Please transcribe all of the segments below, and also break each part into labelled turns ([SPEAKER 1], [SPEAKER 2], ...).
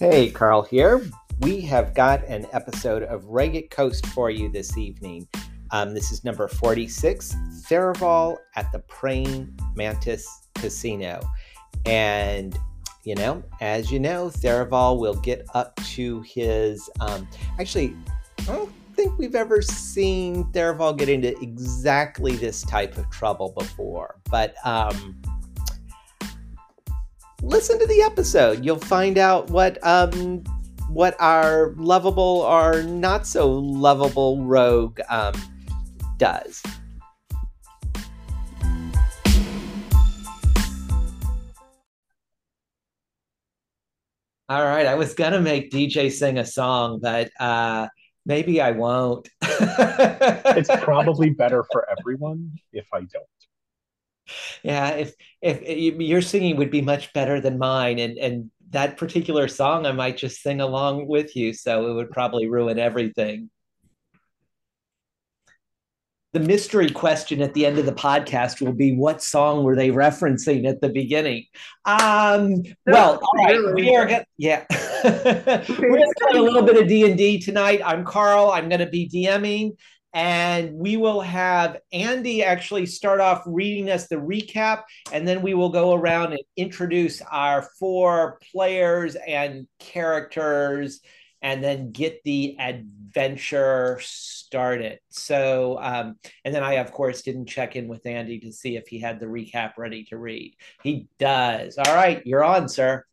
[SPEAKER 1] Hey, Carl here. We have got an episode of Ragged Coast for you this evening. Um, this is number 46, Tharivol at the Praying Mantis Casino. And, you know, as you know, Tharivol will get up to his. Um, actually, I don't think we've ever seen Tharivol get into exactly this type of trouble before. But, um, listen to the episode. You'll find out what um, what our lovable or not so lovable rogue um, does. All right, I was gonna make DJ sing a song, but uh, maybe I won't.
[SPEAKER 2] it's probably better for everyone if I don't
[SPEAKER 1] yeah if if your singing would be much better than mine and and that particular song i might just sing along with you so it would probably ruin everything. The mystery question at the end of the podcast will be what song were they referencing at the beginning? Um well all right we are gonna yeah. We're gonna play a little bit of d&d tonight. I'm carl i'm gonna be dming and we will have Andy actually start off reading us the recap, and then we will go around and introduce our four players and characters, and then get the adventure started. So, um, and then I, of course, didn't check in with Andy to see if he had the recap ready to read. He does. All right, you're on, sir.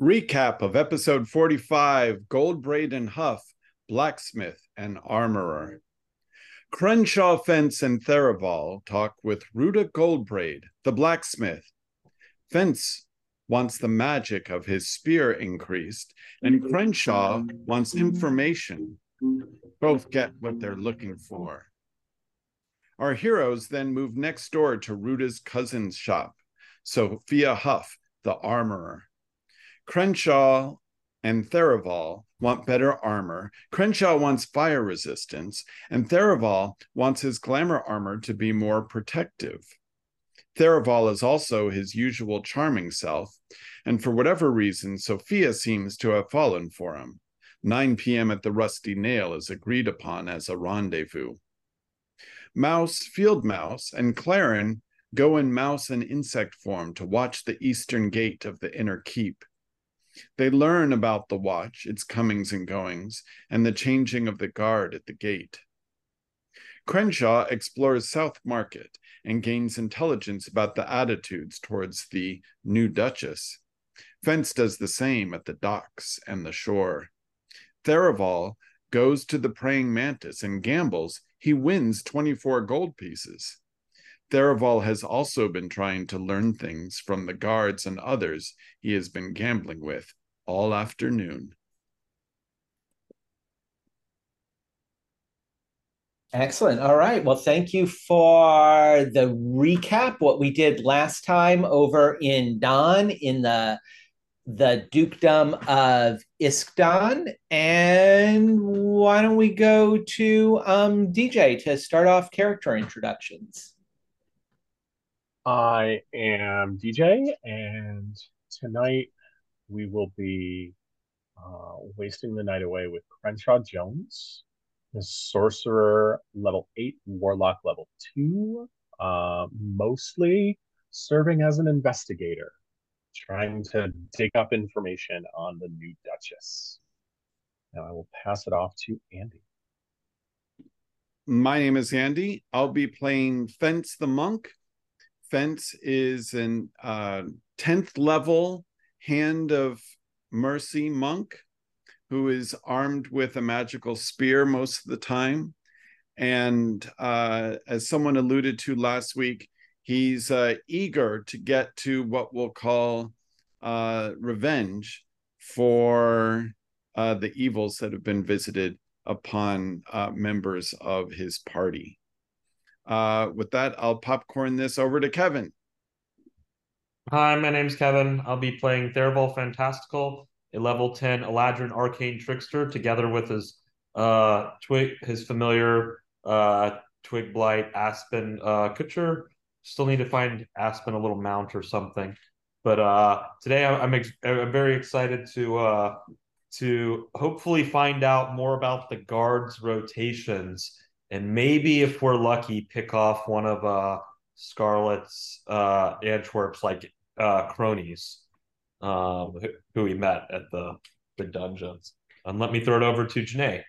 [SPEAKER 3] Recap of episode 45 Goldbraid and Huff, Blacksmith and Armorer. Crenshaw Fence and Tharivol talk with Ruta Goldbraid, the blacksmith. Fence wants the magic of his spear increased, and Crenshaw wants information. Both get what they're looking for. Our heroes then move next door to Ruta's cousin's shop, Sophia Huff, the armorer. Crenshaw and Tharivol want better armor. Crenshaw wants fire resistance, and Tharivol wants his glamour armor to be more protective. Tharivol is also his usual charming self, and for whatever reason, Sophia seems to have fallen for him. 9 p.m. at the Rusty Nail is agreed upon as a rendezvous. Mouse, Field Mouse, and Claren go in mouse and insect form to watch the eastern gate of the inner keep. They learn about the watch, its comings and goings, and the changing of the guard at the gate. Crenshaw explores South Market and gains intelligence about the attitudes towards the new Duchess. Fence does the same at the docks and the shore. Tharivol goes to the praying mantis and gambles. He wins 24 gold pieces. Tharivol has also been trying to learn things from the guards and others he has been gambling with all afternoon.
[SPEAKER 1] Excellent. All right. Well, thank you for the recap. What we did last time over in Don in the the dukedom of Iskdan. And why don't we go to um, DJ to start off character introductions?
[SPEAKER 2] I am DJ, and tonight we will be uh, wasting the night away with Crenshaw Jones, the sorcerer level 8, warlock level 2, uh, mostly serving as an investigator, trying to dig up information on the new Duchess. Now I will pass it off to Andy.
[SPEAKER 3] My name is Andy. I'll be playing Fence the Monk Fence is an uh, 10th level Hand of Mercy monk who is armed with a magical spear most of the time. And uh, as someone alluded to last week, he's uh, eager to get to what we'll call uh, revenge for uh, the evils that have been visited upon uh, members of his party. Uh, with that, I'll popcorn this over to Kevin.
[SPEAKER 4] Hi, my name's Kevin. I'll be playing Tharivol Fantastical, a level 10 Eladrin Arcane Trickster, together with his uh twig his familiar uh twig blight Aspen uh Kutcher. Still need to find Aspen a little mount or something. But uh, today I'm I'm, I'm very excited to uh, to hopefully find out more about the guards rotations and maybe if we're lucky pick off one of uh Scarlett's uh Antwerp's like uh cronies um who we met at the the dungeons. And let me throw it over to Janae.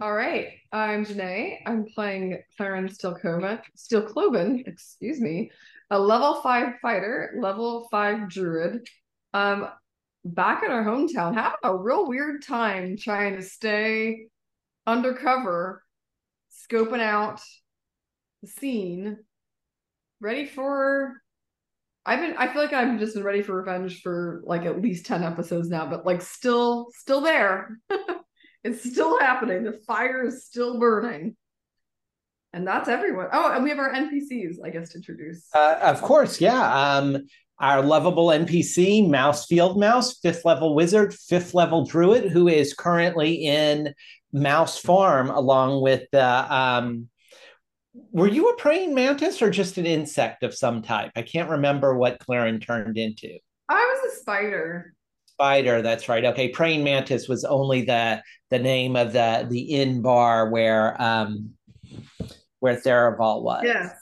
[SPEAKER 5] All right, I'm Janae. I'm playing Clarence Stilkoven, Cloven, excuse me, a level five fighter, level five druid. Um, back in our hometown, having a real weird time trying to stay undercover, scoping out the scene, ready for. I've been. I feel like I've just been ready for revenge for like at least ten episodes now, but like still, still there. it's still happening. The fire is still burning. And that's everyone. Oh, and we have our NPCs, I guess, to introduce.
[SPEAKER 1] Uh, of course, yeah. Um, our lovable NPC, Mouse Field Mouse, fifth level wizard, fifth level druid, who is currently in Mouse Farm along with the. Um, were you a praying mantis or just an insect of some type? I can't remember what Claren turned into.
[SPEAKER 5] I was a spider.
[SPEAKER 1] Spider, that's right. Okay, praying mantis was only the the name of the the inn bar where um where Tharivol was.
[SPEAKER 5] Yes.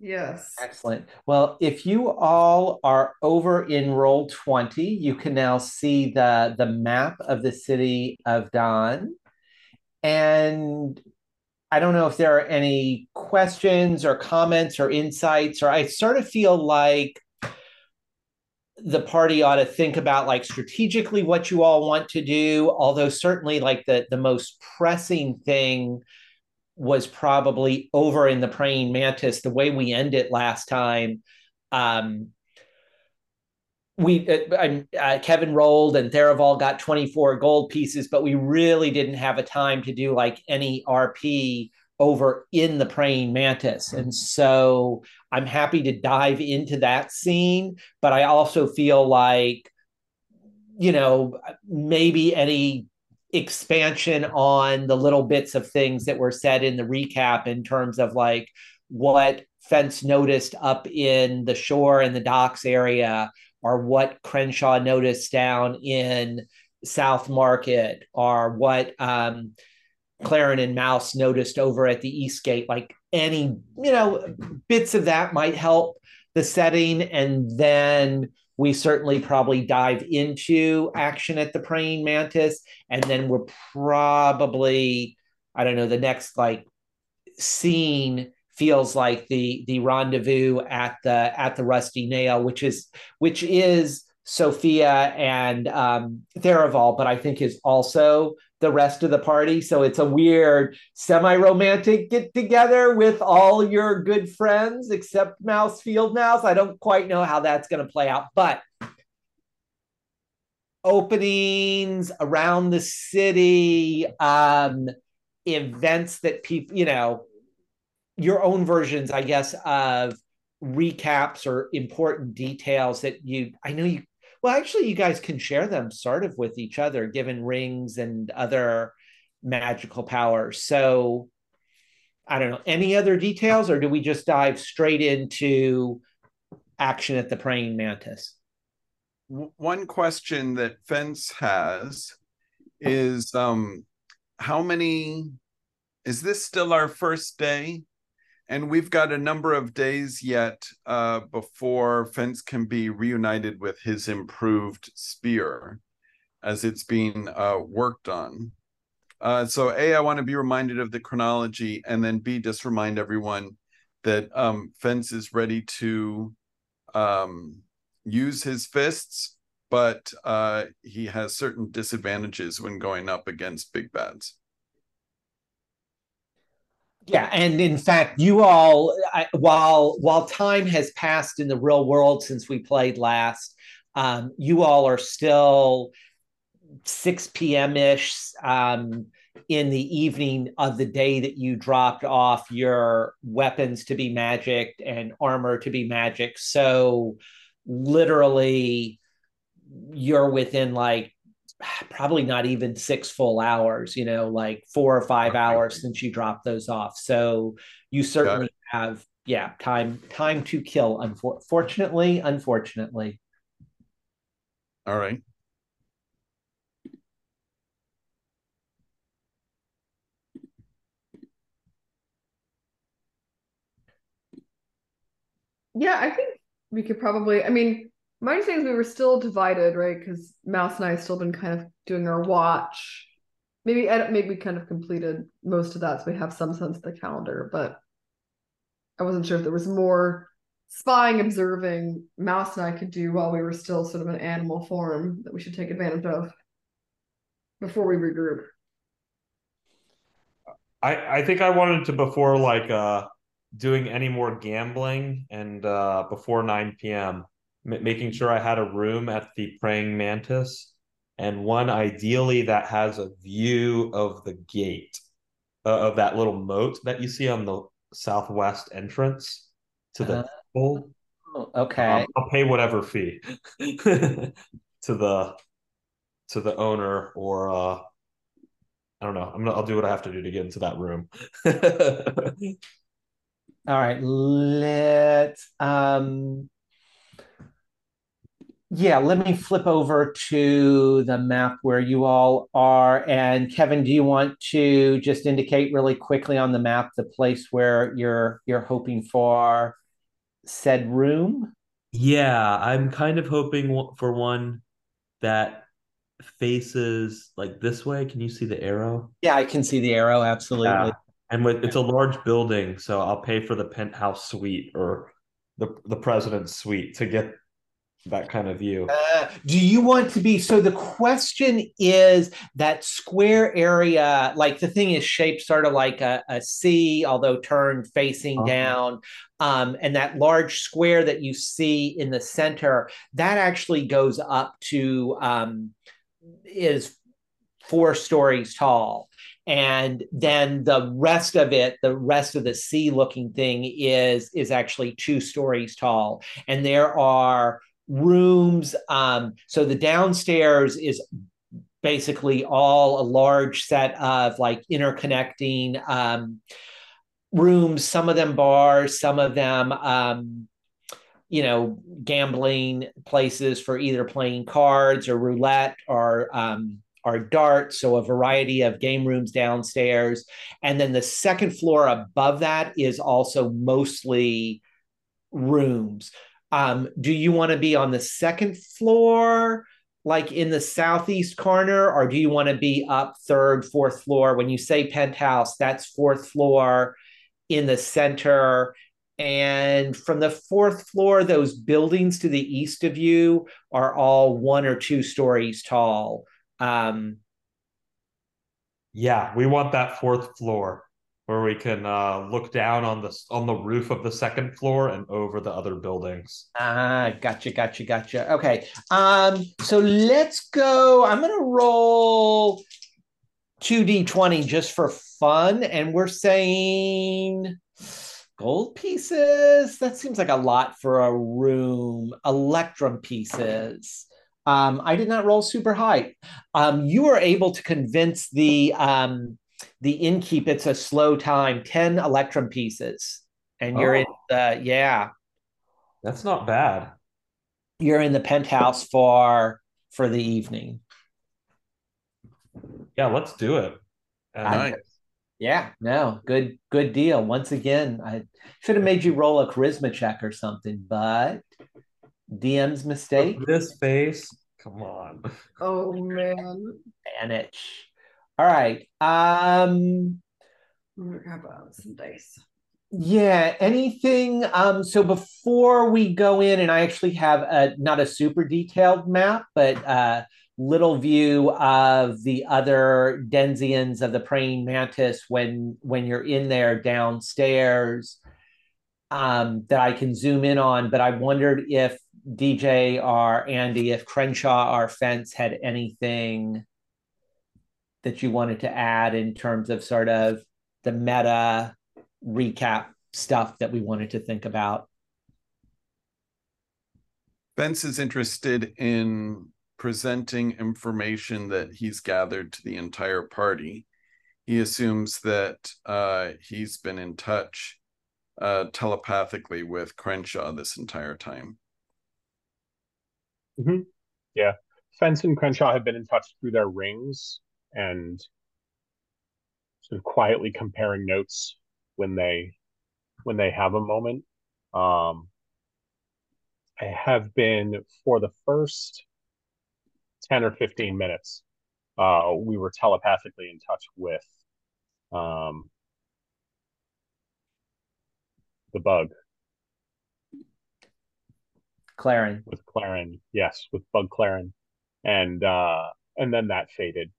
[SPEAKER 5] Yes.
[SPEAKER 1] Excellent. Well, if you all are over in Roll20, you can now see the, the map of the city of Don. And I don't know if there are any questions or comments or insights, or I sort of feel like the party ought to think about like strategically what you all want to do although certainly like the the most pressing thing was probably over in the praying mantis the way we end it last time. Um we uh, uh, kevin rolled and Tharivol got 24 gold pieces but we really didn't have a time to do like any rp over in the praying mantis. And so i'm happy to dive into that scene but i also feel like you know maybe any expansion on the little bits of things that were said in the recap in terms of like what Fence noticed up in the shore and the docks area, or what Crenshaw noticed down in South Market, or what um, and Mouse noticed over at the East Gate. Like any, you know, bits of that might help the setting. And then we certainly probably dive into action at the praying mantis and then we're probably i don't know the next like scene feels like the the rendezvous at the at the rusty nail which is which is sophia and um Tharivol but i think is also the rest of the party. So it's a weird semi romantic get together with all your good friends except Mouse Field Mouse. I don't quite know how that's going to play out, but openings around the city, um, events that people, you know, your own versions, I guess, of recaps or important details that you, I know you well, actually, you guys can share them sort of with each other, given rings and other magical powers. So, I don't know. Any other details, or do we just dive straight into action at the praying mantis?
[SPEAKER 3] One question that Fence has is um, how many is this still our first day? And we've got a number of days yet uh, before Fence can be reunited with his improved spear as it's being uh, worked on. Uh, so, A, I want to be reminded of the chronology, and then B, just remind everyone that um, Fence is ready to um, use his fists, but uh, he has certain disadvantages when going up against big bads.
[SPEAKER 1] Yeah, and in fact, you all, I, while while time has passed in the real world since we played last, um, you all are still six p.m. ish um, in the evening of the day that you dropped off your weapons to be magic and armor to be magic. So, literally, you're within like probably not even six full hours, you know, like four or five hours since you dropped those off. So you certainly have, yeah, time time to kill. Unfortunately, unfortunately.
[SPEAKER 3] All right.
[SPEAKER 5] Yeah, I think we could probably. I mean, my understanding is we were still divided, right? Because Mouse and I still been kind of doing our watch. Maybe I maybe we kind of completed most of that, so we have some sense of the calendar. But I wasn't sure if there was more spying, observing Mouse and I could do while we were still sort of an animal form that we should take advantage of before we regroup.
[SPEAKER 4] I I think I wanted to before like uh doing any more gambling and uh before 9 p.m. M- making sure I had a room at the praying mantis and one ideally that has a view of the gate uh, of that little moat that you see on the southwest entrance to the
[SPEAKER 1] Uh,
[SPEAKER 4] temple.
[SPEAKER 1] okay.
[SPEAKER 4] Um, I'll pay whatever fee to the to the owner or uh I don't know. I'm gonna I'll do what I have to do to get into that room.
[SPEAKER 1] All right, let's um yeah, let me flip over to the map where you all are. And Kevin, do you want to just indicate really quickly on the map the place where you're you're hoping for said room?
[SPEAKER 4] Yeah, I'm kind of hoping for one that faces like this way. Can you see the arrow?
[SPEAKER 1] Yeah, I can see the arrow, absolutely.
[SPEAKER 4] Yeah. And with it's a large building, so I'll pay for the penthouse suite or the the president's suite to get that kind of view.
[SPEAKER 1] Uh, do you want to be so the question is that square area like the thing is shaped sort of like a, a c although turned facing uh-huh. down um, and that large square that you see in the center that actually goes up to um, is four stories tall and then the rest of it the rest of the c looking thing is is actually two stories tall and there are rooms. Um, so the downstairs is basically all a large set of like interconnecting um, rooms, some of them bars, some of them, um, you know, gambling places for either playing cards or roulette or um, or darts. So a variety of game rooms downstairs. And then the second floor above that is also mostly rooms. Um, do you want to be on the second floor, like in the southeast corner, or do you want to be up third, fourth floor? When you say penthouse, that's fourth floor in the center. And from the fourth floor, those buildings to the east of you are all one or two stories tall. Um,
[SPEAKER 4] yeah, we want that fourth floor where we can uh, look down on the on the roof of the second floor and over the other buildings.
[SPEAKER 1] Ah, gotcha, gotcha, gotcha. Okay, um, so let's go. I'm gonna roll two d twenty just for fun, and we're saying gold pieces. That seems like a lot for a room. Electrum pieces. Um, I did not roll super high. Um, you were able to convince the um, the innkeep it's a slow time 10 electrum pieces and you're oh. in the yeah.
[SPEAKER 4] That's not bad.
[SPEAKER 1] You're in the penthouse for for the evening.
[SPEAKER 4] Yeah let's do it
[SPEAKER 1] nice. yeah no good good deal. Once again i should have made you roll a charisma check or something but dm's mistake.
[SPEAKER 4] This face? Come on.
[SPEAKER 5] Oh man.
[SPEAKER 1] Manage all right. Um
[SPEAKER 5] grab some dice.
[SPEAKER 1] Yeah, anything um so before we go in and I actually have a not a super detailed map, but uh little view of the other denizens of the praying mantis when when you're in there downstairs um that I can zoom in on, but I wondered if DJ or Andy, if Crenshaw or Fence had anything that you wanted to add in terms of sort of the meta recap stuff that we wanted to think about?
[SPEAKER 3] Fence is interested in presenting information that he's gathered to the entire party. He assumes that uh, he's been in touch uh, telepathically with Crenshaw this entire time.
[SPEAKER 2] Mm-hmm. Yeah, Fence and Crenshaw have been in touch through their rings and sort of quietly comparing notes when they when they have a moment. Um, I have been for the first 10 or 15 minutes. Uh, we were telepathically in touch with um, the bug.
[SPEAKER 1] Claren.
[SPEAKER 2] With Claren, yes, with Bug Claren. And uh, and then that faded.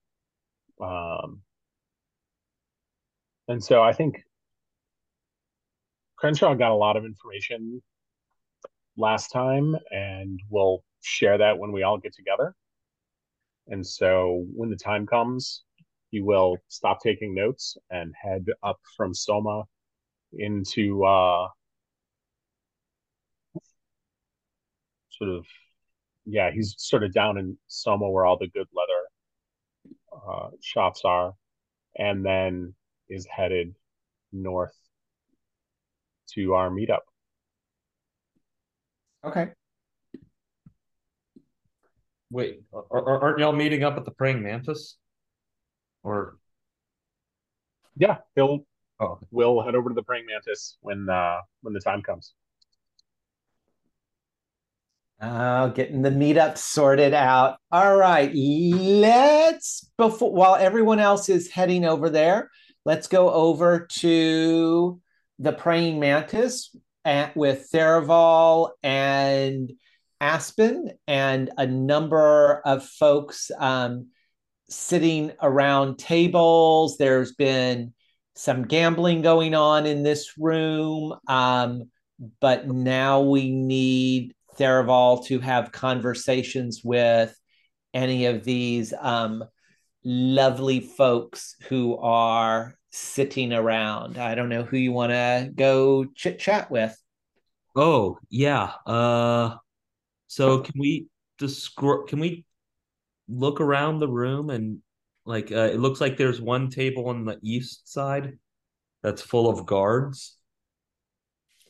[SPEAKER 2] Um, and so I think Crenshaw got a lot of information last time, and we'll share that when we all get together. And so when the time comes, you will stop taking notes and head up from Soma into uh, sort of, yeah, he's sort of down in Soma where all the good leather uh, shops are, and then is headed north to our meetup.
[SPEAKER 1] Okay.
[SPEAKER 4] Wait, are, aren't y'all meeting up at the Praying Mantis? Or
[SPEAKER 2] yeah, he'll
[SPEAKER 4] oh.
[SPEAKER 2] we'll head over to the Praying Mantis when uh when the time comes.
[SPEAKER 1] Uh, getting the meetup sorted out. All right, let's before while everyone else is heading over there, let's go over to the praying mantis at, with Tharivol and Aspen and a number of folks um, sitting around tables. There's been some gambling going on in this room, um, but now we need Tharivol to have conversations with any of these um, lovely folks who are sitting around. I don't know who you want to go chit chat with.
[SPEAKER 4] Oh yeah. Uh, so can we describe? Can we look around the room and like uh, it looks like there's one table on the east side that's full of guards.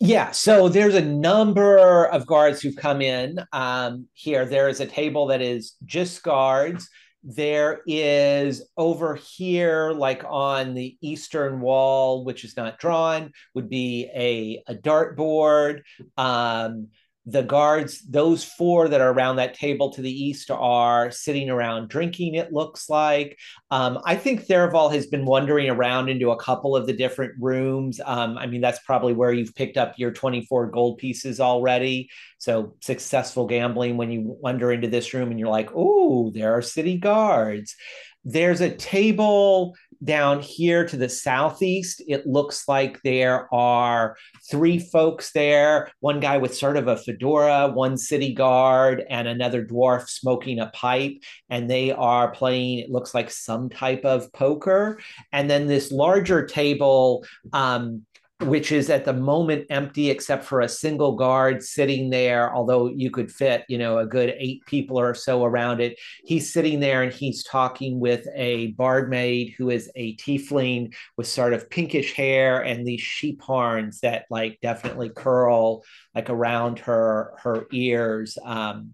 [SPEAKER 1] Yeah, so there's a number of guards who've come in um, here. There is a table that is just guards. There is over here, like on the eastern wall, which is not drawn, would be a, a dartboard. Um, the guards, those four that are around that table to the east, are sitting around drinking, it looks like. Um, I think Tharivol has been wandering around into a couple of the different rooms. Um, I mean, that's probably where you've picked up your 24 gold pieces already. So successful gambling when you wander into this room and you're like, oh, there are city guards. There's a table down here to the southeast, it looks like there are three folks there one guy with sort of a fedora, one city guard, and another dwarf smoking a pipe. And they are playing, it looks like some type of poker. And then this larger table, um, which is at the moment empty except for a single guard sitting there although you could fit you know a good eight people or so around it. He's sitting there and he's talking with a bardmaid who is a tiefling with sort of pinkish hair and these sheep horns that like definitely curl like around her her ears. Um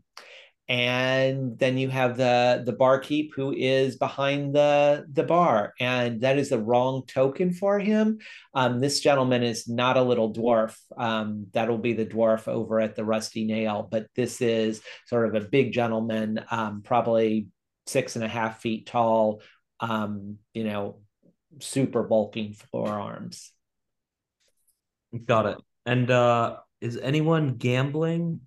[SPEAKER 1] and then you have the the barkeep who is behind the the bar and that is the wrong token for him. Um, this gentleman is not a little dwarf. Um, that'll be the dwarf over at the rusty nail but this is sort of a big gentleman um, probably six and a half feet tall um, you know super bulking forearms.
[SPEAKER 4] Got it. And uh is anyone gambling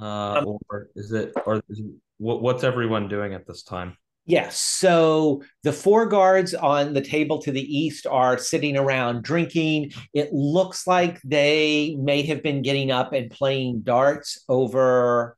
[SPEAKER 4] uh, um, or is it or is, what, what's everyone doing at this time?
[SPEAKER 1] Yes. So the four guards on the table to the east are sitting around drinking. It looks like they may have been getting up and playing darts over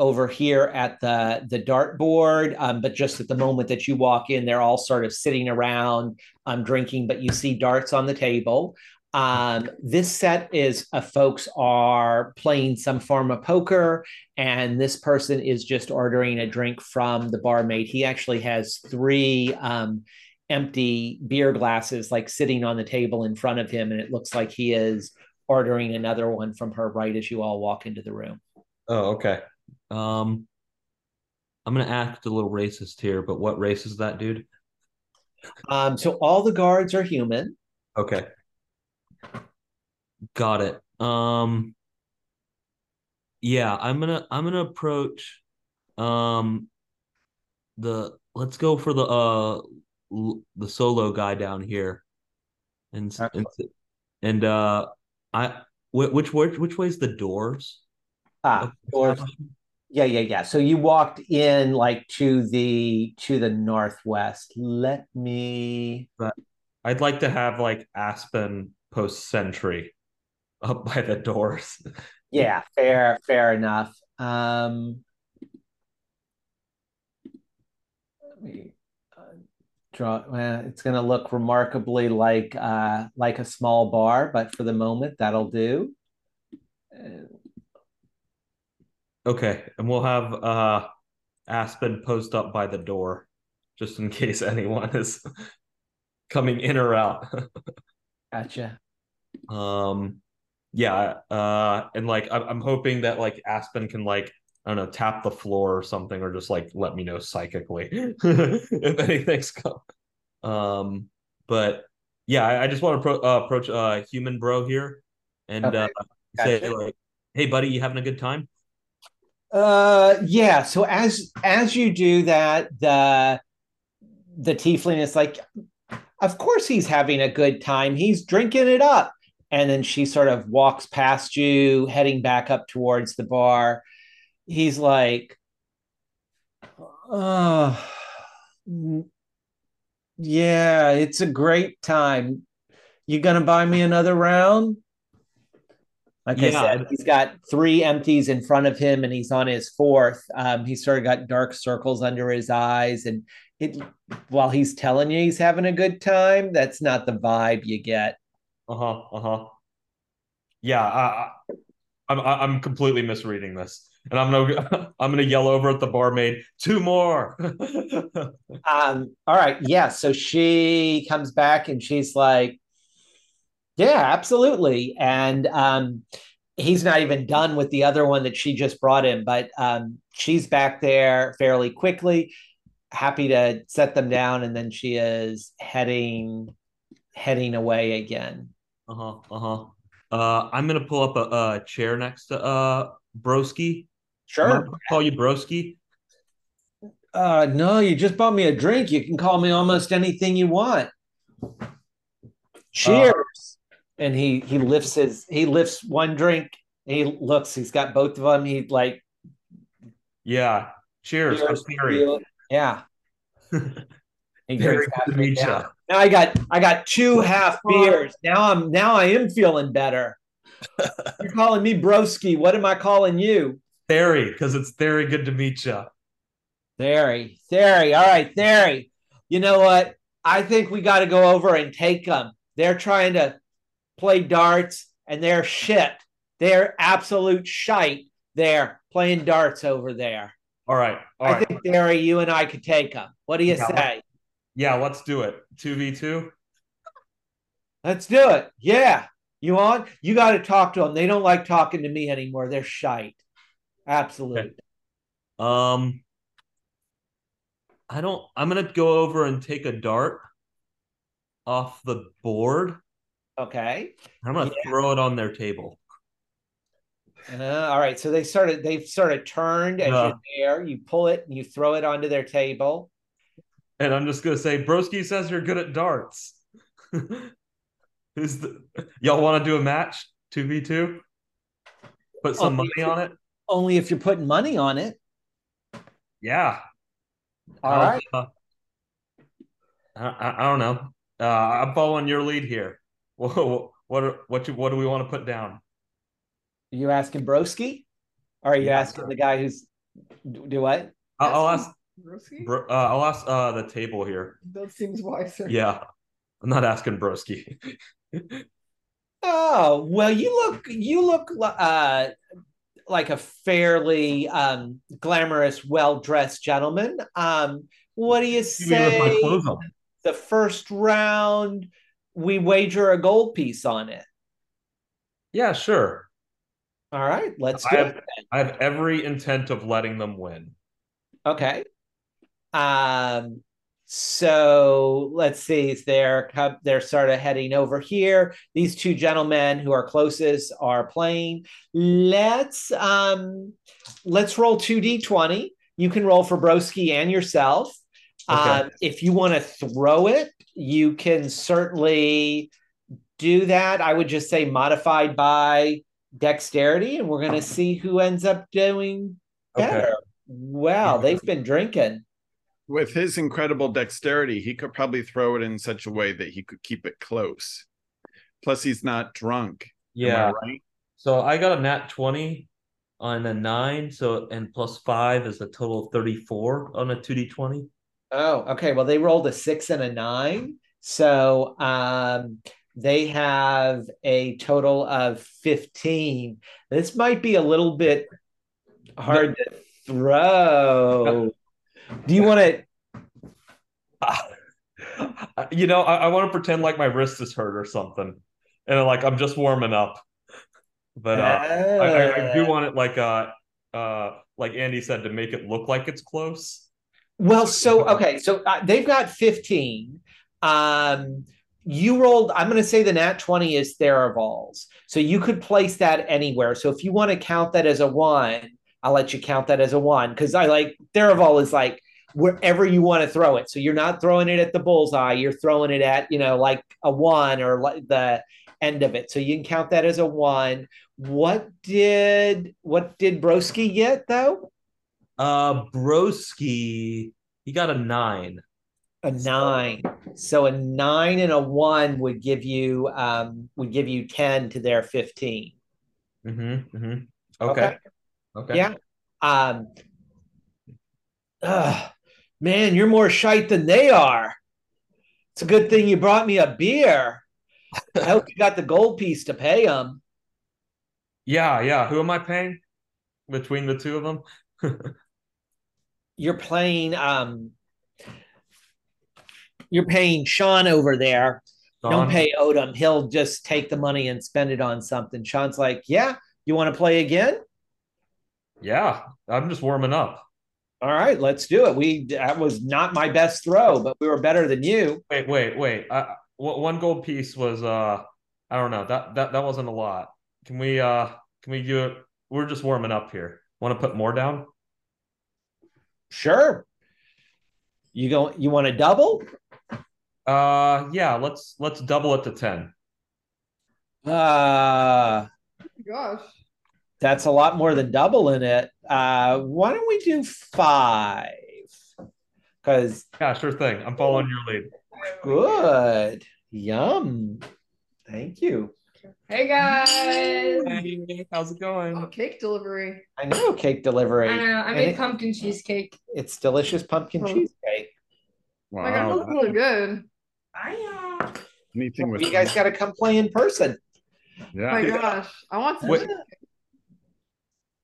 [SPEAKER 1] over here at the the dartboard. Um, but just at the moment that you walk in, they're all sort of sitting around um, drinking. But you see darts on the table. Um, this set is uh, folks are playing some form of poker, and this person is just ordering a drink from the barmaid. He actually has three um, empty beer glasses like sitting on the table in front of him, and it looks like he is ordering another one from her right as you all walk into the room.
[SPEAKER 4] Oh, okay. Um, I'm gonna act a little racist here, but what race is that dude?
[SPEAKER 1] Um, so all the guards are human.
[SPEAKER 4] Okay. Got it. Um yeah, I'm gonna I'm gonna approach um the let's go for the uh the solo guy down here. And and, and uh I which which which way's the doors?
[SPEAKER 1] Ah, doors. Yeah, yeah, yeah. So you walked in like to the to the northwest. Let me.
[SPEAKER 4] I'd like to have like Aspen post sentry up by the doors.
[SPEAKER 1] yeah, fair, fair enough. Um, let me uh, draw. Well, it's going to look remarkably like uh, like a small bar, but for the moment, that'll do. And
[SPEAKER 4] Okay, and we'll have uh Aspen post up by the door just in case anyone is coming in or out.
[SPEAKER 1] gotcha.
[SPEAKER 4] Um yeah, uh and like I'm, I'm hoping that like Aspen can like I don't know, tap the floor or something, or just like let me know psychically if anything's come. Um, but yeah, I, I just want to pro- uh, approach uh human bro here and okay. uh, gotcha. say like, "Hey, buddy, you having a good time?"
[SPEAKER 1] Uh, yeah. So as as you do that, the the tiefling is like, of course he's having a good time. He's drinking it up. And then she sort of walks past you, heading back up towards the bar. He's like, oh, yeah, it's a great time. You gonna buy me another round? Like yeah. I said, he's got three empties in front of him, and he's on his fourth. Um, he's sort of got dark circles under his eyes, and it while he's telling you he's having a good time, that's not the vibe you get.
[SPEAKER 4] Uh huh. Uh huh. Yeah, I, I'm I'm completely misreading this, and I'm gonna I'm gonna yell over at the barmaid, two more.
[SPEAKER 1] um. All right. Yeah. So she comes back and she's like, yeah, absolutely. And um, he's not even done with the other one that she just brought in, but um, she's back there fairly quickly, happy to set them down, and then she is heading heading away again.
[SPEAKER 4] Uh huh. Uh huh. Uh, I'm gonna pull up a, a chair next to uh Broski.
[SPEAKER 1] Sure.
[SPEAKER 4] Call you Broski.
[SPEAKER 1] Uh, no, you just bought me a drink. You can call me almost anything you want. Cheers. Uh, and he he lifts his he lifts one drink he looks he's got both of them he like
[SPEAKER 4] yeah cheers,
[SPEAKER 1] cheers yeah Very now i got i got two half beers now i'm now i am feeling better you're calling me broski what am i calling you
[SPEAKER 4] Theory, because it's very good to meet you.
[SPEAKER 1] Theory, Theory. All right, Theory. You know what? I think we got to go over and take them. They're trying to play darts and they're shit. They're absolute shite. They're playing darts over there.
[SPEAKER 4] All right. All
[SPEAKER 1] I
[SPEAKER 4] right.
[SPEAKER 1] think Barry, you and I could take them. What do you yeah, say?
[SPEAKER 4] Yeah, let's do it. Two v two.
[SPEAKER 1] Let's do it. Yeah. You on? You got to talk to them. They don't like talking to me anymore. They're shite. Absolutely. Okay.
[SPEAKER 4] Um, I don't. I'm gonna go over and take a dart off the board
[SPEAKER 1] Okay.
[SPEAKER 4] I'm gonna yeah. throw it on their table.
[SPEAKER 1] Uh, all right. So they started. They've sort of turned as uh, you're there. You pull it and you throw it onto their table.
[SPEAKER 4] And I'm just gonna say, Broski says you're good at darts. Who's the? Y'all want to do a match two v two? Put some only money on it.
[SPEAKER 1] Only if you're putting money on it.
[SPEAKER 4] Yeah.
[SPEAKER 1] All I'll, right.
[SPEAKER 4] uh, I, I don't know. Uh, I'm following your lead here. what what what you, what do we want to put down? Are
[SPEAKER 1] you asking Broski? Or are you yeah, asking the guy who's do what?
[SPEAKER 4] I'll, I'll ask Bro, uh, I'll ask uh, the table here.
[SPEAKER 5] That seems wiser.
[SPEAKER 4] Yeah, I'm not asking Broski.
[SPEAKER 1] oh well, you look you look uh, like a fairly um, glamorous, well dressed gentleman. Um, what do you say? The first round we wager a gold piece on it.
[SPEAKER 4] Yeah, sure.
[SPEAKER 1] All right, let's do
[SPEAKER 4] I have, it. I have every intent of letting them win.
[SPEAKER 1] Okay. Um, so let's see, they're they're sort of heading over here. These two gentlemen who are closest are playing. Let's um let's roll 2d20. You can roll for Broski and yourself. Okay. Um, if you want to throw it, you can certainly do that. I would just say modified by dexterity, and we're going to see who ends up doing better. Okay. Wow, they've been drinking
[SPEAKER 3] with his incredible dexterity, he could probably throw it in such a way that he could keep it close. Plus, he's not drunk.
[SPEAKER 4] Yeah. right? So I got a nat 20 on a nine. So, and plus five is a total of 34 on a 2d20.
[SPEAKER 1] Oh, okay. Well, they rolled a six and a nine. So, um, they have a total of 15. This might be a little bit hard no. to throw. Do you want to?
[SPEAKER 4] Uh, you know, I, I want to pretend like my wrist is hurt or something, and like I'm just warming up. But uh, uh, I, I, do want it like uh, uh, like Andy said to make it look like it's close.
[SPEAKER 1] Well, so okay, so uh, they've got 15. Um, you rolled. I'm going to say the nat 20 is Tharivol's, so you could place that anywhere. So if you want to count that as a one, I'll let you count that as a one because I like Tharivol is like wherever you want to throw it. So you're not throwing it at the bullseye, you're throwing it at, you know, like a one or like the end of it. So you can count that as a one. What did what did Broski get though?
[SPEAKER 4] Uh Broski, he got a nine.
[SPEAKER 1] A nine. So a nine and a one would give you um would give you 10 to their 15.
[SPEAKER 4] Mm-hmm. mm-hmm. Okay. okay.
[SPEAKER 1] Okay. Yeah. Um, uh, man, you're more shite than they are. It's a good thing you brought me a beer. I hope you got the gold piece to pay them.
[SPEAKER 4] Yeah, yeah. Who am I paying between the two of them?
[SPEAKER 1] you're playing um you're paying Sean over there. Sean. Don't pay Odom. He'll just take the money and spend it on something. Sean's like, Yeah, you want to play again?
[SPEAKER 4] Yeah, I'm just warming up.
[SPEAKER 1] All right, let's do it. We that was not my best throw, but we were better than you.
[SPEAKER 4] Wait, wait, wait. Uh, one gold piece was uh, I don't know that that that wasn't a lot. Can we uh, can we do it? We're just warming up here. Want to put more down?
[SPEAKER 1] Sure. You go. You want to double?
[SPEAKER 4] Uh, yeah. Let's let's double it to ten.
[SPEAKER 1] Uh,
[SPEAKER 5] oh gosh
[SPEAKER 1] that's a lot more than doubling it. Uh, why don't we do five? Because
[SPEAKER 4] yeah, sure thing. I'm following your lead.
[SPEAKER 1] Good. Yum. Thank you.
[SPEAKER 5] Hey guys.
[SPEAKER 4] Hey, how's it going?
[SPEAKER 5] Oh, cake delivery.
[SPEAKER 1] I know cake delivery.
[SPEAKER 5] I know. I made it, pumpkin cheesecake.
[SPEAKER 1] It's delicious pumpkin oh. cheesecake.
[SPEAKER 5] Wow. My God, looks really good.
[SPEAKER 3] I Anything
[SPEAKER 1] well, with you guys got to come play in person.
[SPEAKER 5] Yeah. Oh my gosh, I want to.
[SPEAKER 4] Five